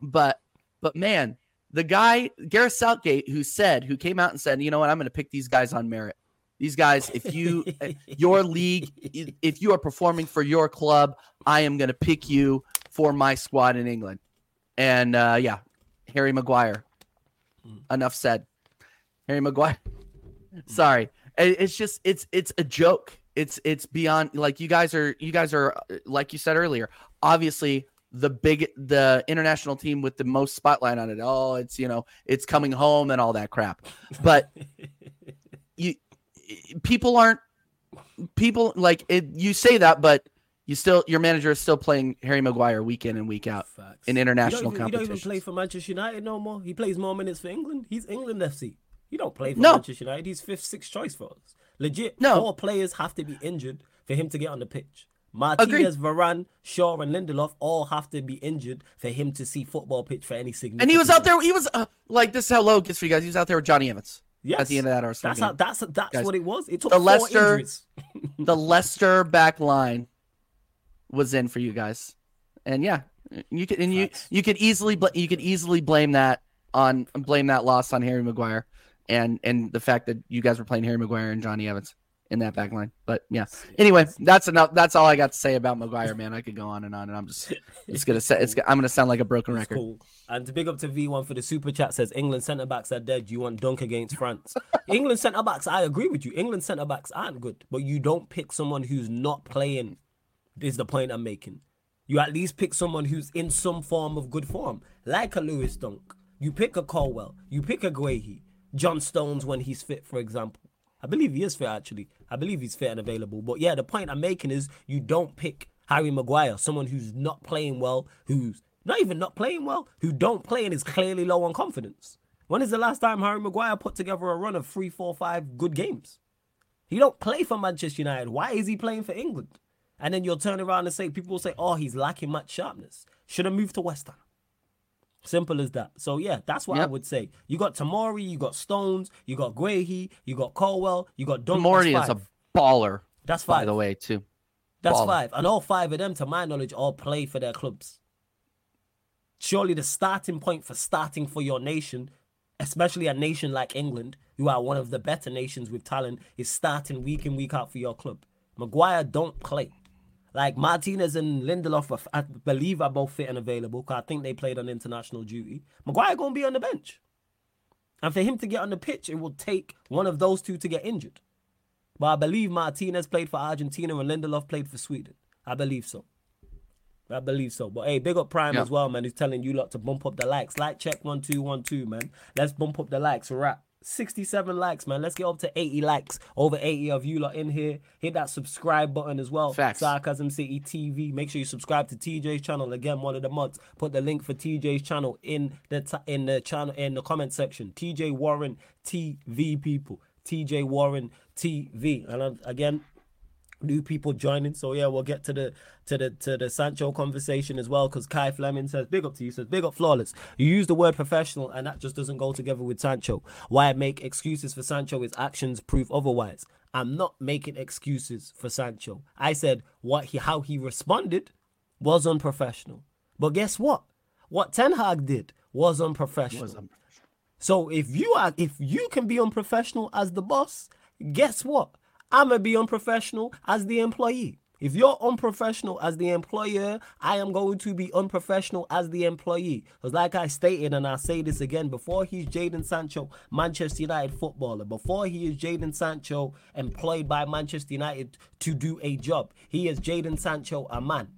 But but man, the guy Gareth Southgate, who said, who came out and said, you know what, I'm going to pick these guys on merit. These guys, if you your league, <laughs> if you are performing for your club, I am going to pick you for my squad in England. And uh, yeah, Harry Maguire. Hmm. Enough said. Harry Maguire. <laughs> Sorry, it's just it's it's a joke. It's it's beyond like you guys are you guys are like you said earlier. Obviously, the big the international team with the most spotlight on it. Oh, it's you know it's coming home and all that crap. But <laughs> you people aren't people like it, you say that, but you still your manager is still playing Harry Maguire week in and week out Facts. in international competition. He don't even play for Manchester United no more. He plays more minutes for England. He's England FC. He don't play for no. Manchester United. He's fifth, sixth choice for us. Legit. No. Four players have to be injured for him to get on the pitch. Martinez, Agreed. Varane, Shaw, and Lindelof all have to be injured for him to see football pitch for any significant. And he was out there. He was uh, like this. Is how low it gets for you guys. He was out there with Jonny Evans. Yes. At the end of that Arsenal that's game. How, that's that's Guys, what it was. It took the Leicester, <laughs> the Leicester back line was in for you guys, and yeah, you could and you you could easily bl- you could easily blame that on blame that loss on Harry Maguire, and and the fact that you guys were playing Harry Maguire and Jonny Evans in that back line. But yeah. Anyway, that's enough. That's all I got to say about Maguire, man. I could go on and on, and I'm just it's gonna say it's I'm gonna sound like a broken record. Cool. And to big up to V1 for the super chat says England centre backs are dead. You want dunk against France. <laughs> England centre backs, I agree with you. England centre backs aren't good, but you don't pick someone who's not playing. Is the point I'm making. You at least pick someone who's in some form of good form, like a Lewis Dunk. You pick a Colwill. You pick a Guehi. John Stones when he's fit, for example. I believe he is fit actually. I believe he's fit and available. But yeah, the point I'm making is you don't pick Harry Maguire, someone who's not playing well, who's not even not playing well, who don't play and is clearly low on confidence. When is the last time Harry Maguire put together a run of three, four, five good games? He don't play for Manchester United. Why is he playing for England? And then you'll turn around and say, people will say, oh, he's lacking much sharpness. Should have moved to West Ham. Simple as that. So yeah, that's what yep. I would say. You got Tomori, you got Stones, you got Guehi, you got Colwill, you got Dunk. Tomori is a baller. That's five. By the way, too. That's baller. five. And all five of them, to my knowledge, all play for their clubs. Surely the starting point for starting for your nation, especially a nation like England, who are one of the better nations with talent, is starting week in, week out for your club. Maguire don't play. Like Martinez and Lindelof, I believe, are both fit and available because I think they played on international duty. Maguire gonna be on the bench, and for him to get on the pitch, it will take one of those two to get injured. But I believe Martinez played for Argentina and Lindelof played for Sweden. I believe so. I believe so. But hey, big up Prime Yeah. as well, man. He's telling you lot to bump up the likes. Like check one two one two, man. Let's bump up the likes. We're at 67 likes, man. Let's get up to 80 likes. Over 80 of you lot in here. Hit that subscribe button as well. Facts. Sarcasm City TV. Make sure you subscribe to TJ's channel. Again, one of the mods. Put the link for TJ's channel in the t- in the channel in the comment section. TJ Warren TV people. TJ Warren TV. And uh, again, new people joining. So yeah, we'll get to the to the to the Sancho conversation as well. Because Kai Fleming says, "Big up to you." Says, "Big up, flawless." You use the word professional, and that just doesn't go together with Sancho. Why make excuses for Sancho? His actions prove otherwise. I'm not making excuses for Sancho. I said what he how he responded was unprofessional. But guess what? What Ten Hag did was unprofessional. Was unprofessional. So if you are if you can be unprofessional as the boss, guess what? I'm gonna be unprofessional as the employee. If you're unprofessional as the employer, I am going to be unprofessional as the employee. Because, like I stated, and I'll say this again, before he's Jadon Sancho, Manchester United footballer, before he is Jadon Sancho employed by Manchester United to do a job, he is Jadon Sancho, a man.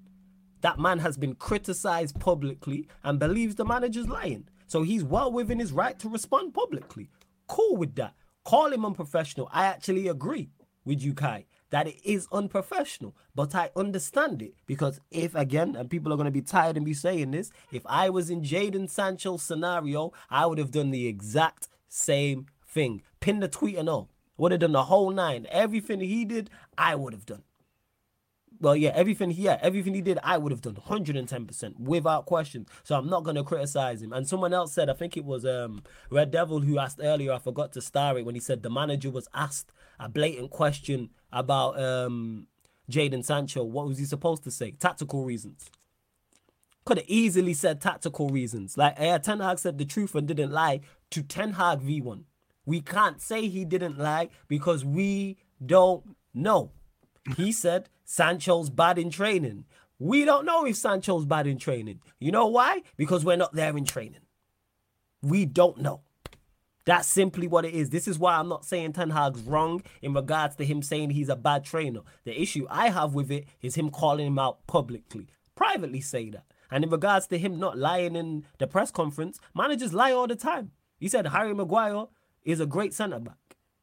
That man has been criticized publicly and believes the manager's lying. So he's well within his right to respond publicly. Cool with that. Call him unprofessional. I actually agree with you, Kai, that it is unprofessional. But I understand it because if, again, and people are going to be tired and be saying this, if I was in Jadon Sancho's scenario, I would have done the exact same thing. Pin the tweet and all. Would have done the whole nine. Everything he did, I would have done. Well, yeah, everything he yeah, everything he did, I would have done 110% without question. So I'm not gonna criticize him. And someone else said, I think it was um Red Devil who asked earlier, I forgot to star it when he said the manager was asked a blatant question about um Jadon Sancho. What was he supposed to say? Tactical reasons. Could have easily said tactical reasons. Like yeah, Ten Hag said the truth and didn't lie to Ten Hag V1. We can't say he didn't lie because we don't know. He <laughs> said Sancho's bad in training. We don't know if Sancho's bad in training. You know why? Because we're not there in training. We don't know. That's simply what it is. This is why I'm not saying Ten Hag's wrong in regards to him saying he's a bad trainer. The issue I have with it is him calling him out publicly. Privately say that. And in regards to him not lying in the press conference, managers lie all the time. He said Harry Maguire is a great centre back.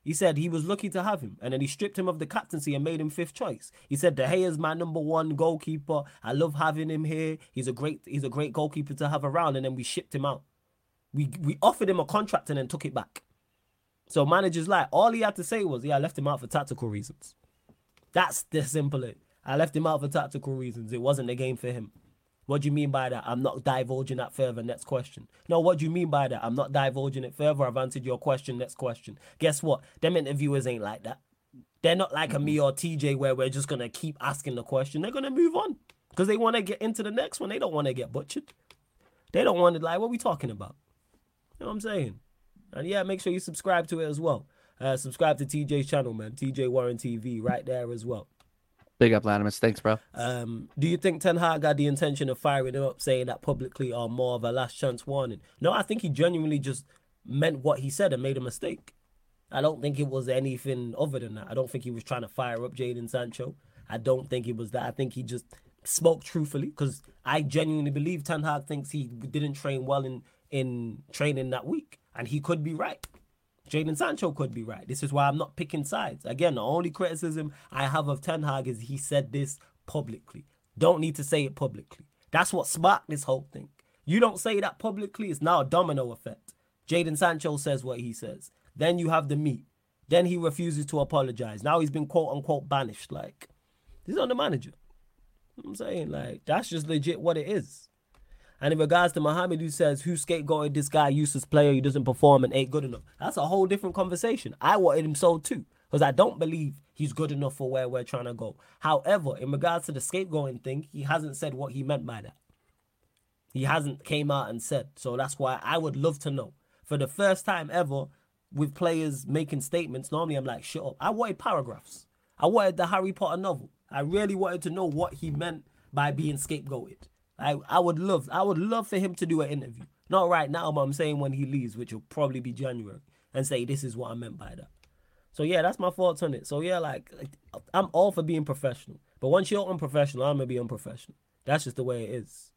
He said he was lucky to have him, and then he stripped him of the captaincy and made him fifth choice. He said De Gea is my number one goalkeeper. I love having him here. He's a great he's a great goalkeeper to have around, and then we shipped him out. We we offered him a contract and then took it back. So managers like all he had to say was, "Yeah, I left him out for tactical reasons." That's the simple it. I left him out for tactical reasons. It wasn't a game for him. What do you mean by that? I'm not divulging that further. Next question. No, what do you mean by that? I'm not divulging it further. I've answered your question. Next question. Guess what? Them interviewers ain't like that. They're not like a me or TJ where we're just gonna keep asking the question. They're gonna move on because they want to get into the next one. They don't want to get butchered. They don't want to like what we talking about. You know what I'm saying? And yeah, make sure you subscribe to it as well. Uh, subscribe to TJ's channel, man. TJ Warren TV, right there as well. Big up, Latimus. Thanks, bro. Um, do you think Ten Hag had the intention of firing him up, saying that publicly, or more of a last chance warning? No, I think he genuinely just meant what he said and made a mistake. I don't think it was anything other than that. I don't think he was trying to fire up Jadon Sancho. I don't think it was that. I think he just spoke truthfully because I genuinely believe Ten Hag thinks he didn't train well in in training that week, and he could be right. Jadon Sancho could be right. This is why I'm not picking sides. Again, the only criticism I have of Ten Hag is he said this publicly. Don't need to say it publicly. That's what sparked this whole thing. You don't say that publicly, it's now a domino effect. Jadon Sancho says what he says. Then you have the meet. Then he refuses to apologize. Now he's been quote unquote banished. Like, this is on the manager. I'm saying, like, that's just legit what it is. And in regards to Mohammed, who says, who scapegoated this guy, useless player, he doesn't perform and ain't good enough. That's a whole different conversation. I wanted him sold too, because I don't believe he's good enough for where we're trying to go. However, in regards to the scapegoating thing, he hasn't said what he meant by that. He hasn't came out and said. So that's why I would love to know. For the first time ever, with players making statements, normally I'm like, shut up. I wanted paragraphs. I wanted the Harry Potter novel. I really wanted to know what he meant by being scapegoated. I, I would love I would love for him to do an interview. Not right now, but I'm saying when he leaves, which will probably be January, and say this is what I meant by that. So yeah, that's my thoughts on it. So yeah, like I'm all for being professional, But once you're unprofessional, I'm gonna be unprofessional. That's just the way it is.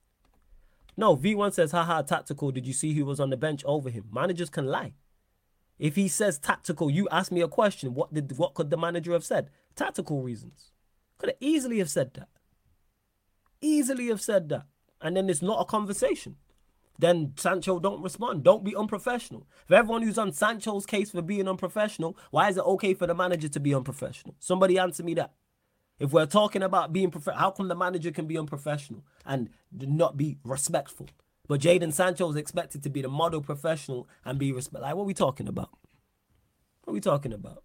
No, V1 says, haha, tactical. Did you see who was on the bench over him? Managers can lie. If he says tactical, you ask me a question. What did what could the manager have said? Tactical reasons. Could have easily have said that. Easily have said that. And then it's not a conversation. Then Sancho don't respond. Don't be unprofessional. For everyone who's on Sancho's case for being unprofessional, why is it okay for the manager to be unprofessional? Somebody answer me that. If we're talking about being professional, how come the manager can be unprofessional and not be respectful? But Jadon Sancho is expected to be the model professional and be respect. Like, what are we talking about? What are we talking about?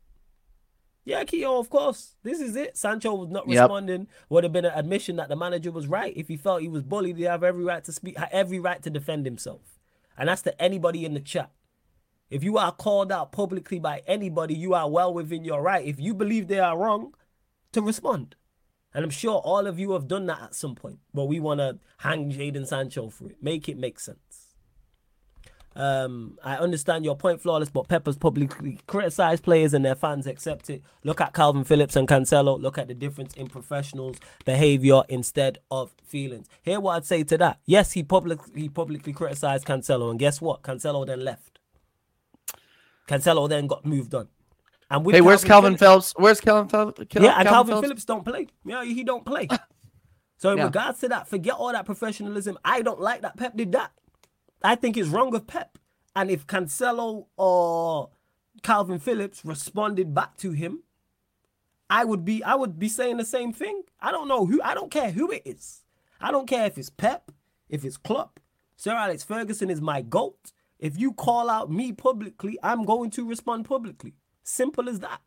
Yeah, Keo, of course. This is it. Sancho was not Yep. responding. Would have been an admission that the manager was right. If he felt he was bullied, he have every right to speak, every right to defend himself. And that's to anybody in the chat. If you are called out publicly by anybody, you are well within your right. If you believe they are wrong, to respond. And I'm sure all of you have done that at some point. But we want to hang Jadon Sancho for it. Make it make sense. Um, I understand your point, flawless, but Pepper's publicly criticized players and their fans accept it. Look at Calvin Phillips and Cancelo. Look at the difference in professionals' behavior instead of feelings. Hear what I'd say to that: Yes, he publicly he publicly criticized Cancelo, and guess what? Cancelo then left. Cancelo then got moved on. And Hey, where's Calvin Phillips? Where's Calvin Phelps? yeah, and Calvin Phillips don't play. Yeah, he don't play. <laughs> So in Yeah. regards to that, forget all that professionalism. I don't like that Pep did that. I think it's wrong of Pep. And if Cancelo or Calvin Phillips responded back to him, I would be I would be saying the same thing. I don't know who I don't care who it is. I don't care if it's Pep, if it's Klopp. Sir Alex Ferguson is my GOAT. If you call out me publicly, I'm going to respond publicly. Simple as that.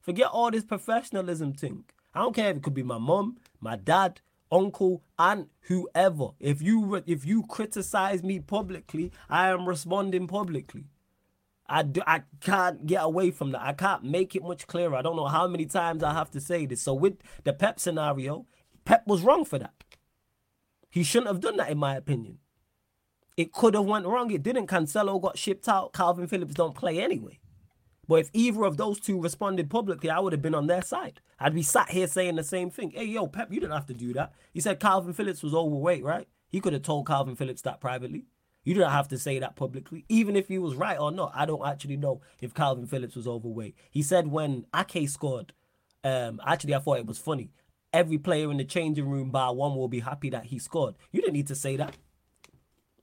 Forget all this professionalism thing. I don't care if it could be my mom, my dad, uncle, aunt, whoever. If you if you criticize me publicly, I am responding publicly. I, do, I can't get away from that. I can't make it much clearer. I don't know how many times I have to say this. So with the Pep scenario, Pep was wrong for that. He shouldn't have done that, in my opinion. It could have went wrong. It didn't. Cancelo got shipped out. Calvin Phillips don't play anyway. But if either of those two responded publicly, I would have been on their side. I'd be sat here saying the same thing. Hey, yo, Pep, you didn't have to do that. He said Calvin Phillips was overweight, right? He could have told Calvin Phillips that privately. You didn't have to say that publicly. Even if he was right or not, I don't actually know if Calvin Phillips was overweight. He said when Ake scored, um, actually, I thought it was funny. Every player in the changing room bar one will be happy that he scored. You didn't need to say that.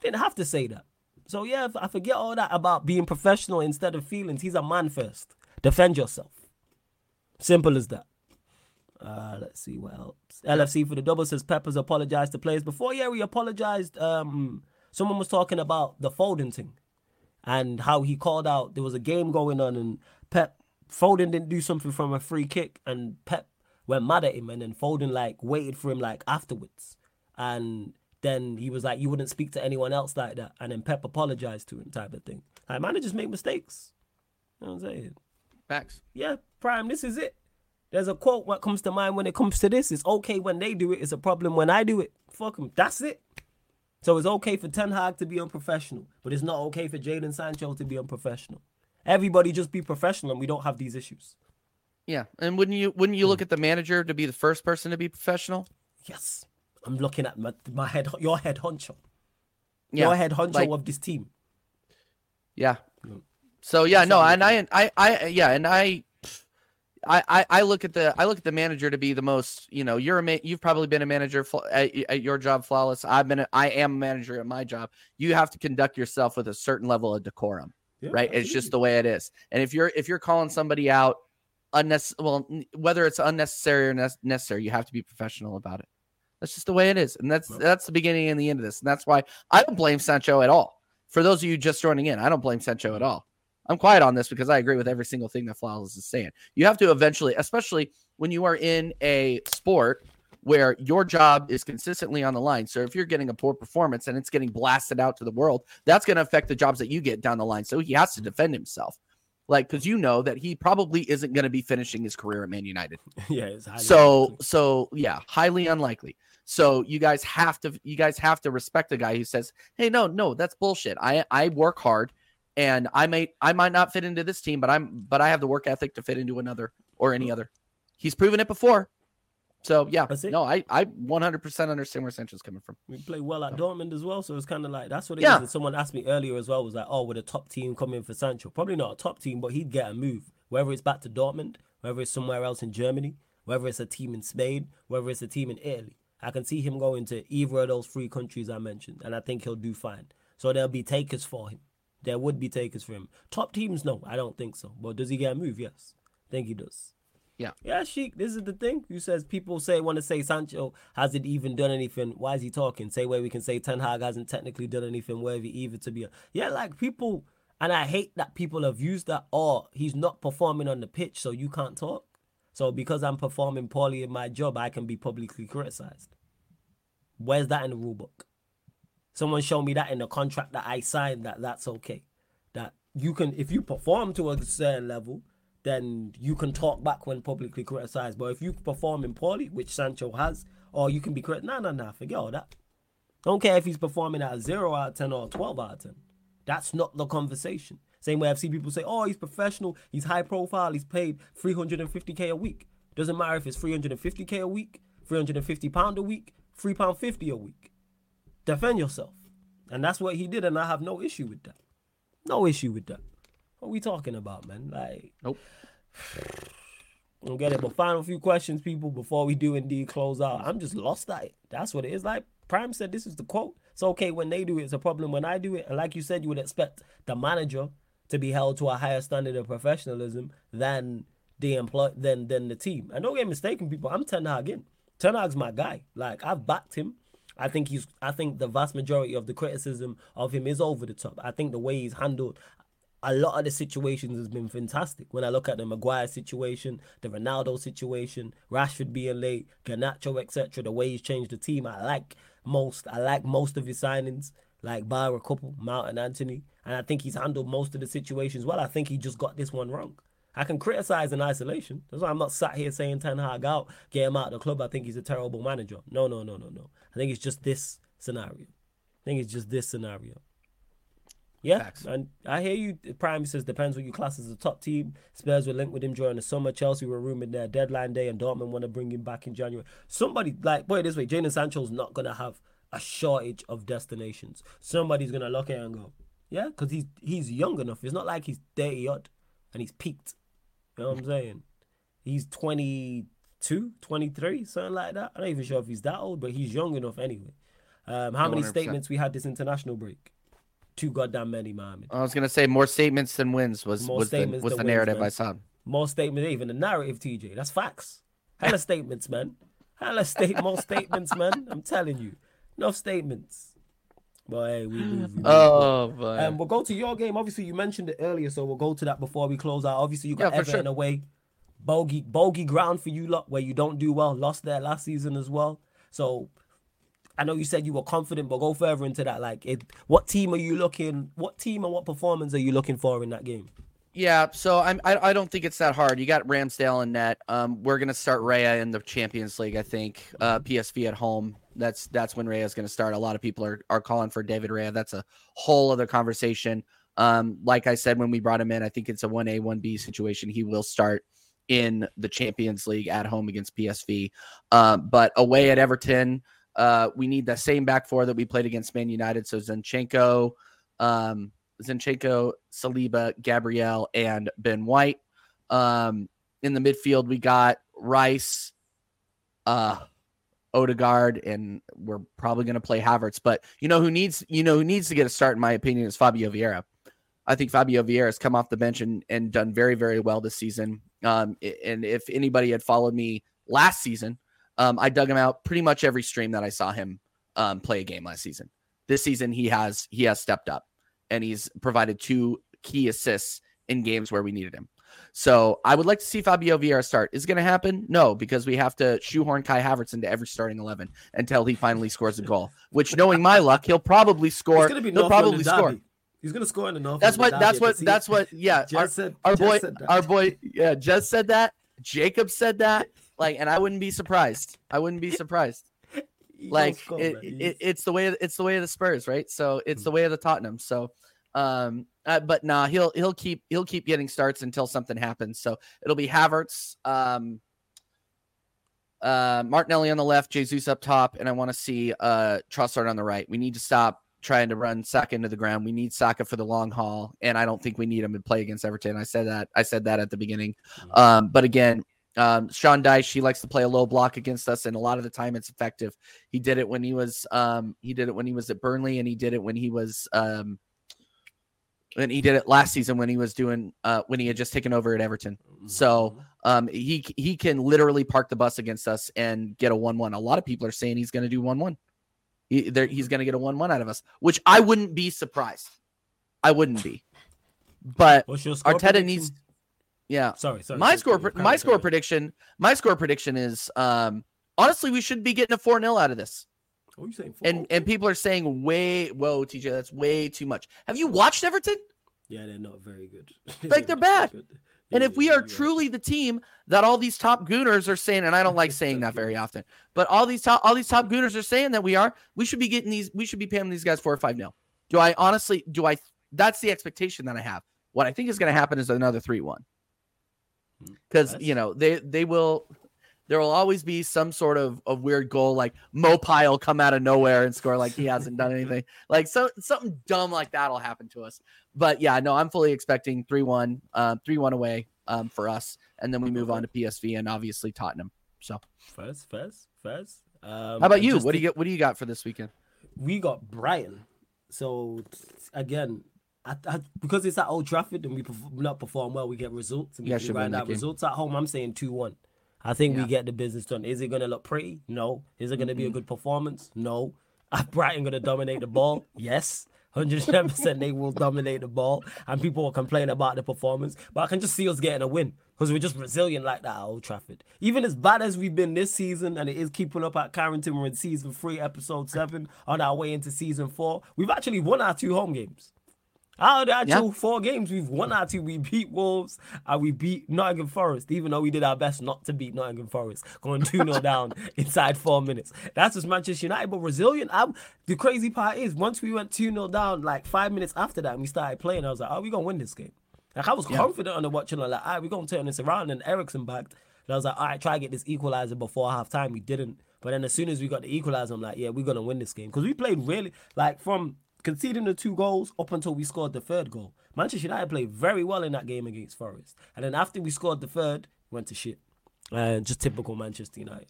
Didn't have to say that. So yeah, I forget all that about being professional instead of feelings. He's a man first. Defend yourself. Simple as that. Uh, let's see what else. LFC for the double says Peppers apologized to players before. Yeah, we apologized. Um, someone was talking about the Foden thing and how he called out. There was a game going on and Pep Foden didn't do something from a free kick and Pep went mad at him and then Foden like waited for him like afterwards and then he was like you wouldn't speak to anyone else like that and then Pep apologized to him type of thing. Like managers make mistakes. You know what I'm saying? Facts. Yeah, Prime, this is it. There's a quote what comes to mind when it comes to this. It's okay when they do it. It's a problem when I do it. Fuck them. That's it. So it's okay for Ten Hag to be unprofessional, but it's not okay for Jadon Sancho to be unprofessional. Everybody just be professional and we don't have these issues. Yeah, and wouldn't you wouldn't you look Hmm. at the manager to be the first person to be professional? Yes. I'm looking at my, my head, your head honcho. Yeah, your head honcho like- of this team. Yeah. So yeah, That's no, and I, I, I, yeah, and I, I, I, look at the, I look at the manager to be the most, you know, you're a, ma- you've probably been a manager fl- at, at your job, flawless. I've been, a, I am a manager at my job. You have to conduct yourself with a certain level of decorum, Yeah, right? It's just the way it is. And if you're, if you're calling somebody out, unnecessary, well, n- whether it's unnecessary or nec- necessary, you have to be professional about it. That's just the way it is, and that's that's the beginning and the end of this, and that's why I don't blame Sancho at all. For those of you just joining in, I don't blame Sancho at all. I'm quiet on this because I agree with every single thing that Flawless is saying. You have to eventually, especially when you are in a sport where your job is consistently on the line. So if you're getting a poor performance and it's getting blasted out to the world, that's going to affect the jobs that you get down the line. So he has to defend himself. Like, because you know that he probably isn't going to be finishing his career at Man United. <laughs> yeah, it's highly So, unlikely. so yeah, highly unlikely. So you guys have to, you guys have to respect the guy who says, "Hey, no, no, that's bullshit. I, I work hard, and I may, I might not fit into this team, but I'm, but I have the work ethic to fit into another or any other. He's proven it before. So yeah, no, I I 100% understand where Sancho's coming from. We play well at Dortmund as well, so it's kind of like that's what it yeah. is. And someone asked me earlier as well was like, oh, would a top team come in for Sancho? Probably not a top team, but he'd get a move, whether it's back to Dortmund, whether it's somewhere else in Germany, whether it's a team in Spain, whether it's a team in Italy. I can see him going to either of those three countries I mentioned, and I think he'll do fine. So there'll be takers for him. There would be takers for him. Top teams, no, I don't think so. But does he get a move? Yes, I think he does. Yeah. Yeah, Sheik, this is the thing. Who says people say want to say Sancho hasn't even done anything. Why is he talking? Say where we can say Ten Hag hasn't technically done anything worthy either to be a Yeah, like people and I hate that people have used that or oh, he's not performing on the pitch, so you can't talk. So because I'm performing poorly in my job, I can be publicly criticized. Where's that in the rule book? Someone show me that in the contract that I signed that that's okay. That you can if you perform to a certain level, then you can talk back when publicly criticized. But if you performing poorly, which Sancho has, or you can be criticized, nah, nah, nah, forget all that. Don't care if he's performing at a 0 out of 10 or 12 out of 10. That's not the conversation. Same way I've seen people say, oh, he's professional, he's high profile, he's paid 350k a week. Doesn't matter if it's 350k a week, 350 pound a week, 3 pound 50 a week. Defend yourself. And that's what he did, and I have no issue with that. No issue with that. What we talking about, man? Like, nope. <sighs> I don't get it. But final few questions, people, before we do indeed close out. I'm just lost at it. That's what it is. Like Prime said, this is the quote. It's okay when they do it. It's a problem when I do it. And like you said, you would expect the manager to be held to a higher standard of professionalism than the employ than than the team. And don't get mistaken, people. I'm Ten Hag in. Ten Hag's my guy. Like I've backed him. I think he's. I think the vast majority of the criticism of him is over the top. I think the way he's handled a lot of the situations has been fantastic. When I look at the Maguire situation, the Ronaldo situation, Rashford being late, Garnacho, etc., the way he's changed the team, I like most. I like most of his signings, like a couple, Mount and Antony, and I think he's handled most of the situations well. I think he just got this one wrong. I can criticize in isolation. That's why I'm not sat here saying Ten Hag out, get him out of the club. I think he's a terrible manager. No, no, no, no, no. I think it's just this scenario. I think it's just this scenario. Yeah, Facts. and I hear you. Prime says depends what you class as a top team. Spurs were linked with him during the summer. Chelsea were rumored their deadline day, and Dortmund want to bring him back in January. Somebody like boy, this way: Jadon Sancho's not gonna have a shortage of destinations. Somebody's gonna look at it and go, yeah, because he's he's young enough. It's not like he's thirty odd and he's peaked. You know what I'm saying? He's 22, 23, something like that. I'm not even sure if he's that old, but he's young enough anyway. Um, how 100%. many statements we had this international break? too goddamn many, man. I was gonna say more statements than wins was more was the, was the narrative I saw. More statements, even the narrative, TJ. That's facts. Hella <laughs> statements, man. Hella state more statements, man. I'm telling you, enough statements. But hey, we move. oh, boy. And um, we'll go to your game. Obviously, you mentioned it earlier, so we'll go to that before we close out. Obviously, you got yeah, Everton sure. away, bogey bogey ground for you lot where you don't do well. Lost there last season as well. So I know you said you were confident, but go further into that. Like, it, what team are you looking? What team and what performance are you looking for in that game? Yeah, so I'm. I, I don't think it's that hard. You got Ramsdale and net. Um, we're gonna start Raya in the Champions League. I think. Uh, PSV at home. That's that's when Raya is gonna start. A lot of people are are calling for David Raya. That's a whole other conversation. Um, like I said when we brought him in, I think it's a one A one B situation. He will start in the Champions League at home against PSV. Um, but away at Everton. Uh, we need the same back four that we played against Man United. So Zinchenko, um, Zinchenko, Saliba, Gabriel, and Ben White. Um, in the midfield, we got Rice, uh, Odegaard, and we're probably going to play Havertz. But you know who needs you know who needs to get a start, in my opinion, is Fabio Vieira. I think Fabio Vieira has come off the bench and, and done very, very well this season. Um, and if anybody had followed me last season, um, I dug him out pretty much every stream that I saw him um, play a game last season. This season, he has he has stepped up, and he's provided two key assists in games where we needed him. So I would like to see Fabio Vieira start. Is it going to happen? No, because we have to shoehorn Kai Havertz into every starting eleven until he finally scores a goal. Which, knowing my luck, he'll probably score. He'll North probably score. He's gonna score in the North. That's what. That's what. That's what. Yeah. Our, said, our boy. Our boy. Yeah. Just said that. Jacob said that. Like, and I wouldn't be surprised. I wouldn't be surprised. <laughs> like it, it, it's the way it's the way of the Spurs, right? So it's mm-hmm. the way of the Tottenham. So um uh, but nah, he'll he'll keep he'll keep getting starts until something happens. So it'll be Havertz, um uh, Martinelli on the left, Jesus up top, and I want to see uh, Trossard on the right. We need to stop trying to run Saka into the ground. We need Saka for the long haul, and I don't think we need him to play against Everton. I said that. I said that at the beginning. Mm-hmm. Um, but again, um, Sean Dyche, he likes to play a low block against us, and a lot of the time it's effective. He did it when he was um, he did it when he was at Burnley, and he did it when he was um, and he did it last season when he was doing uh, when he had just taken over at Everton. So mm-hmm. um, he he can literally park the bus against us and get a one-one. A lot of people are saying he's going to do one-one. He, he's going to get a one-one out of us, which I wouldn't be surprised. I wouldn't be. But Arteta prediction? needs. Yeah. Sorry. Sorry. My sorry, score. My score prediction. My score prediction is. Um, honestly, we should be getting a four 0 out of this. Are you saying? And and people are saying way whoa TJ that's way too much. Have you watched Everton? Yeah, they're not very good. <laughs> like they're bad. Yeah, and if we are truly the team that all these top gooners are saying, and I don't like saying that <laughs> very often, but all these top all these top gooners are saying that we are, we should be getting these, we should be paying these guys four or five nil. Do I honestly do I that's the expectation that I have. What I think is going to happen is another three one. Because hmm. you know, they they will there will always be some sort of, of weird goal like Maupay come out of nowhere and score like he hasn't done anything. <laughs> Like so something dumb like that'll happen to us. But yeah, no, I'm fully expecting 3-1, uh, 3-1 away um, for us. And then we move on to PSV and obviously Tottenham. So Fez, Fez, Fez. Um, How about you? What do you get what do you got for this weekend? We got Brighton. So again, I, I, because it's at Old Trafford and we perform, not perform well, we get results and we yeah, grind out results at home. I'm saying two one. I think yeah. we get the business done. Is it going to look pretty? No. Is it going to mm-hmm. be a good performance? No. <laughs> Are Brighton going to dominate the ball? Yes. 110% they will dominate the ball and people will complain about the performance. But I can just see us getting a win because we're just resilient like that at Old Trafford. Even as bad as we've been this season and it is keeping up at Carrington, we're in season three, episode seven, on our way into season four. We've actually won our two home games. Out of the actual yeah. four games, we've won our two. We beat Wolves and we beat Nottingham Forest, even though we did our best not to beat Nottingham Forest, going <laughs> 2 0 down inside four minutes. That's just Manchester United, but resilient. I'm, the crazy part is, once we went 2 0 down, like five minutes after that, and we started playing, I was like, are oh, we going to win this game? Like, I was yeah. confident on the watching, like, all right, we're going to turn this around. And Eriksen backed. And I was like, all right, try to get this equalizer before half time. We didn't. But then as soon as we got the equalizer, I'm like, yeah, we're going to win this game. Because we played really, like, from conceding the two goals up until we scored the third goal. Manchester United played very well in that game against Forest. And then after we scored the third, went to shit. And just typical Manchester United.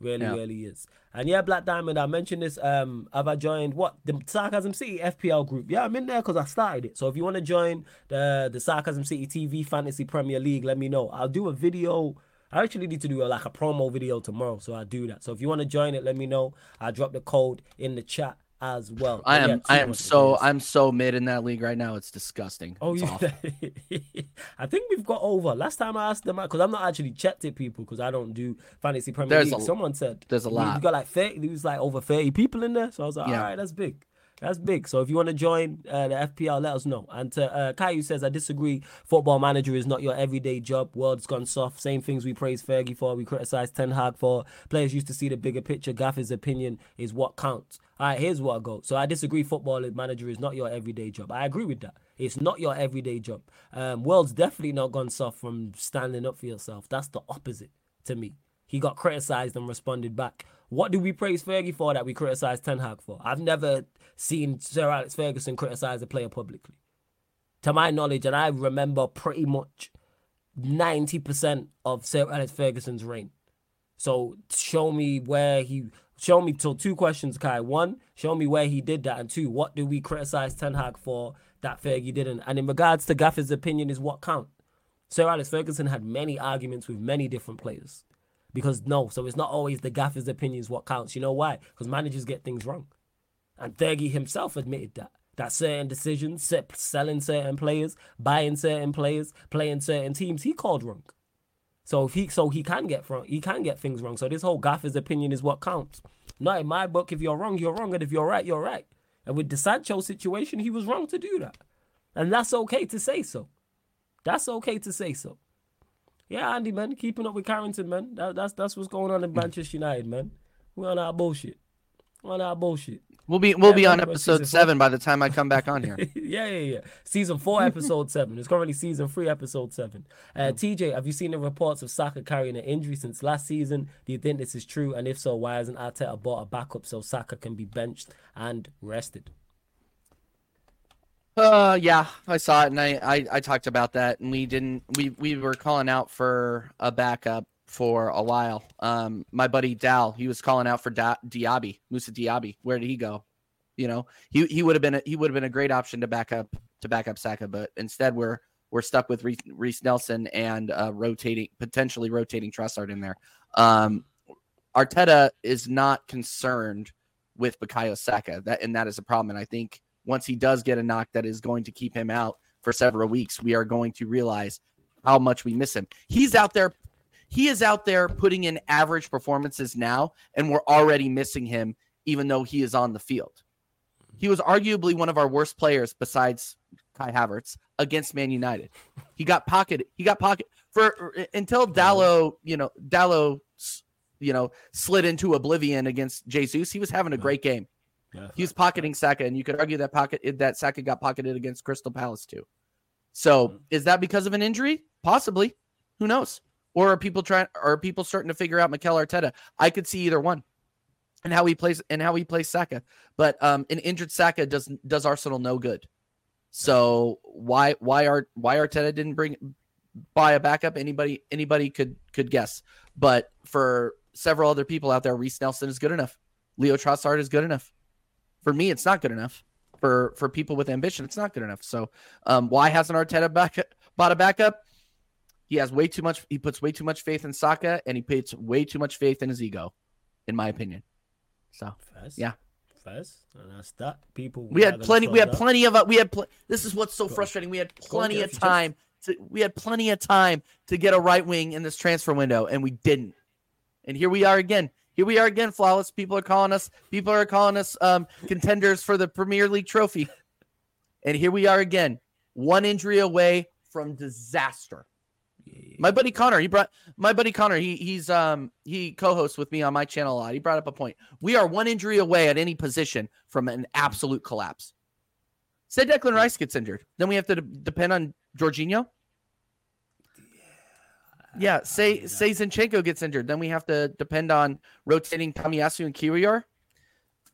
Really, yeah. really is. And yeah, Black Diamond, I mentioned this. Um, have I joined what? The Sarcasm City FPL group. Yeah, I'm in there because I started it. So if you want to join the the Sarcasm City TV Fantasy Premier League, let me know. I'll do a video. I actually need to do a, like a promo video tomorrow, so I'll do that. So if you want to join it, let me know. I'll drop the code in the chat as well. I am I am so I'm so mid in that league right now. It's disgusting. Oh yeah, <laughs> I think we've got over. Last time I asked them because I'm not actually checked it, people, because I don't do fantasy Premier there's League. A, Someone said there's a lot. We got like 30. There was like over 30 people in there, so I was like, yeah. all right, that's big. That's big. So if you want to join uh, the FPL, let us know. And to, uh, Caillou says, I disagree. Football manager is not your everyday job. World's gone soft. Same things we praise Fergie for, we criticize Ten Hag for. Players used to see the bigger picture. Gaffer's opinion is what counts. All right, here's what I go. So I disagree. Football manager is not your everyday job. I agree with that. It's not your everyday job. Um, World's definitely not gone soft from standing up for yourself. That's the opposite to me. He got criticized and responded back. What do we praise Fergie for that we criticize Ten Hag for? I've never seen Sir Alex Ferguson criticize a player publicly. To my knowledge, and I remember pretty much 90% of Sir Alex Ferguson's reign. So show me where he show me so two questions, Kai. One, show me where he did that, and two, what do we criticize Ten Hag for that Fergie didn't? And in regards to Gaffer's opinion, is what count. Sir Alex Ferguson had many arguments with many different players. Because no, so it's not always the Gaffer's opinions what counts. You know why? Because managers get things wrong. And Fergie himself admitted that. That certain decisions, selling certain players, buying certain players, playing certain teams, he called wrong. So he so he can get wrong, he can get things wrong. So this whole gaffer's opinion is what counts. Not in my book. If you're wrong, you're wrong, and if you're right, you're right. And with the Sancho situation, he was wrong to do that, and that's okay to say so. That's okay to say so. Yeah, Andy, man, keeping up with Carrington, man. That, that's that's what's going on in Manchester United, man. We're on our bullshit. On that bullshit. We'll be we'll Yeah, be on episode season four- seven by the time I come back on here. <laughs> yeah, yeah, yeah. Season four, episode seven. It's currently season three, episode seven. Uh, Hmm. TJ, have you seen the reports of Saka carrying an injury since last season? Do you think this is true? And if so, why hasn't Arteta bought a backup so Saka can be benched and rested? Uh, yeah, I saw it, and I, I I talked about that, and we didn't. We we were calling out for a backup for a while. Um, my buddy Dal, he was calling out for da- Diaby, Moussa Diaby. Where did he go? You know, he he would have been a, he would have been a great option to back up to back up Saka, but instead we're we're stuck with Reiss Nelson and uh, rotating potentially rotating Trossard in there. Um, Arteta is not concerned with Bukayo Saka, that and that is a problem. And I think once he does get a knock that is going to keep him out for several weeks, we are going to realize how much we miss him. He's out there, he is out there putting in average performances now, and we're already missing him, even though he is on the field. He was arguably one of our worst players besides Kai Havertz against Man United. He got pocketed. He got pocket for until Dalot, you know, Dalot, you know, slid into oblivion against Jesus. He was having a great game. Yeah. He was pocketing Saka, and you could argue that pocket that Saka got pocketed against Crystal Palace too. So mm-hmm. is that because of an injury? Possibly. Who knows? Or are people trying? Are people starting to figure out Mikel Arteta? I could see either one, and how he plays and how he plays Saka. But um, an injured Saka does does Arsenal no good. So why why are why Arteta didn't bring buy a backup? Anybody anybody could could guess. But for several other people out there, Reiss Nelson is good enough. Leo Trossard is good enough. For me, it's not good enough. For for people with ambition, it's not good enough. So um, why hasn't Arteta back, bought a backup? He has way too much. He puts way too much faith in Saka, and he puts way too much faith in his ego, in my opinion. So First, Yeah. First, and that's that. People, we are had plenty. We had that. plenty of. uh, We had. Pl- this is what's so Go on. frustrating. We had on, plenty of just- time. To, we had plenty of time to get a right wing in this transfer window, and we didn't. And here we are again. Here we are again, flawless. People are calling us. People are calling us um, contenders for the Premier League trophy. And here we are again, one injury away from disaster. My buddy Connor, he brought my buddy Connor. He he's um he co-hosts with me on my channel a lot. He brought up a point. We are one injury away at any position from an absolute collapse. Say Declan Rice gets injured, then we have to de- depend on Jorginho. Yeah, say say Zinchenko gets injured, then we have to depend on rotating Tomiyasu and Kiwior.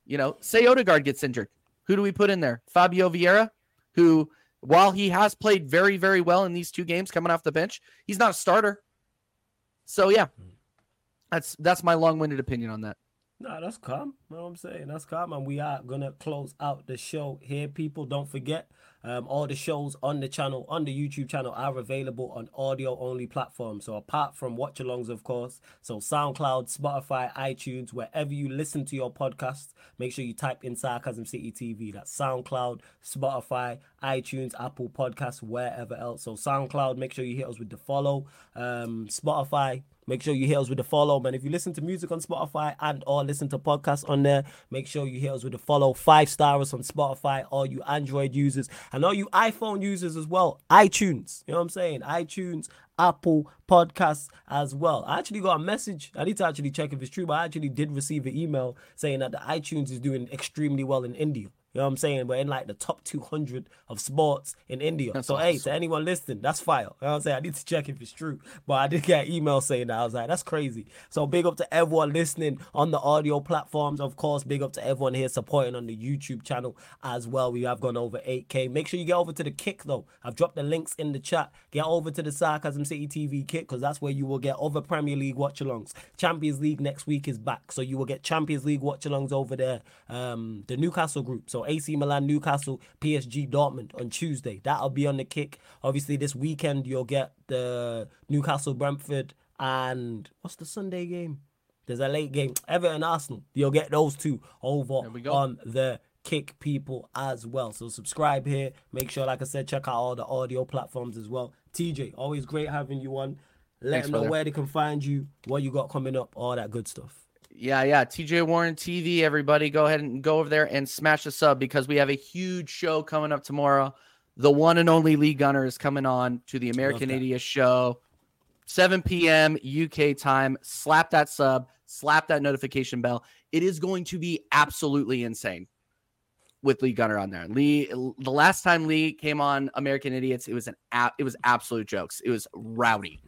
You know, say Odegaard gets injured. Who do we put in there? Fabio Vieira, who while he has played very, very well in these two games coming off the bench, he's not a starter. So yeah, mm. that's that's my long-winded opinion on that. No, that's calm. You know what I'm saying? That's calm. And we are going to close out the show here, people. Don't forget, um, all the shows on the channel, on the YouTube channel, are available on audio only platforms. So, apart from watch alongs, of course, so SoundCloud, Spotify, iTunes, wherever you listen to your podcast, make sure you type in Sarcasm City TV. That's SoundCloud, Spotify, iTunes, Apple Podcasts, wherever else. So, SoundCloud, make sure you hit us with the follow. Um, Spotify, Make sure you hit us with the follow, man. If you listen to music on Spotify and or listen to podcasts on there, make sure you hit us with the follow. Five stars on Spotify, all you Android users and all you iPhone users as well. iTunes, you know what I'm saying? iTunes, Apple Podcasts as well. I actually got a message. I need to actually check if it's true, but I actually did receive an email saying that the iTunes is doing extremely well in India. You know what I'm saying? We're in like the top 200 of sports in India. That's so, hey, awesome. to anyone listening, that's fire. You know what I'm saying? I need to check if it's true. But I did get an email saying that. I was like, that's crazy. So, big up to everyone listening on the audio platforms. Of course, big up to everyone here supporting on the YouTube channel as well. We have gone over 8K. Make sure you get over to the kick, though. I've dropped the links in the chat. Get over to the Sarcasm City TV kick because that's where you will get other Premier League watch alongs. Champions League next week is back. So, you will get Champions League watch alongs over there. Um, the Newcastle group. So, AC Milan, Newcastle, PSG, Dortmund on Tuesday. That'll be on the kick. Obviously, this weekend you'll get the Newcastle, Brentford, and what's the Sunday game? There's a late game, Everton, Arsenal. You'll get those two over we go. on the kick people as well. So subscribe here. Make sure, like I said, check out all the audio platforms as well. TJ, always great having you on. Let Thanks, them know brother. where they can find you, what you got coming up, all that good stuff. Yeah, yeah. TJ Warren TV, everybody, go ahead and go over there and smash the sub because we have a huge show coming up tomorrow. The one and only Lee Gunner is coming on to the American. Idiot Show 7 p.m. UK time. Slap that sub, slap that notification bell. It is going to be absolutely insane with Lee Gunner on there. Lee, the last time Lee came on American Idiots, it was an it was absolute jokes. It was rowdy.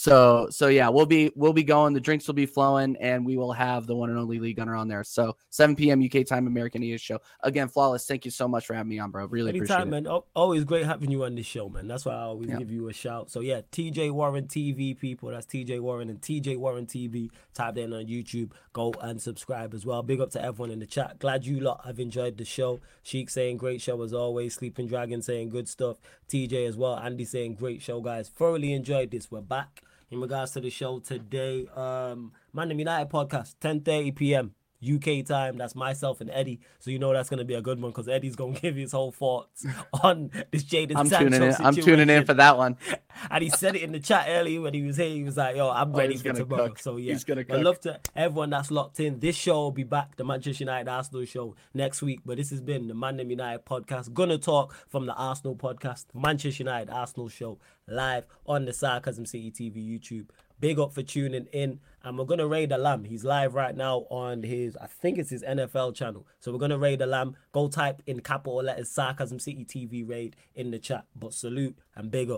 So so yeah, we'll be we'll be going. The drinks will be flowing, and we will have the one and only Lee Gunner on there. So 7 p.m. UK time, American Idiots show. Again, flawless. Thank you so much for having me on, bro. Really Anytime, appreciate man. Always great having you on this show, man. That's why I always yeah. give you a shout. So yeah, TJ Warren TV people. That's TJ Warren and TJ Warren TV. Type that in on YouTube. Go and subscribe as well. Big up to everyone in the chat. Glad you lot have enjoyed the show. Sheik saying great show as always. Sleeping Dragon saying good stuff. TJ as well. Andy saying great show, guys. Thoroughly enjoyed this. We're back in regards to the show today. Um, Man United podcast, 10:30 p.m. UK time. That's myself and Eddie. So you know that's gonna be a good one because Eddie's gonna <laughs> give his whole thoughts <laughs> on this Jadon I'm Sancho tuning in. I'm tuning in for that one. <laughs> And he said it in the chat earlier when he was here. He was like, "Yo, I'm oh, ready for tomorrow." Cook. So yeah, he's gonna. Cook. I love to everyone that's locked in. This show will be back, the Manchester United Arsenal show next week. But this has been the Man United podcast. Gonna talk from the Arsenal podcast, Manchester United Arsenal show live on the Sarcasm City TV YouTube. Big up for tuning in. And we're going to raid the lamb. He's live right now on his, I think it's his NFL channel. So we're going to raid the lamb. Go type in capital letters Sarcasm City TV raid in the chat. But salute and big up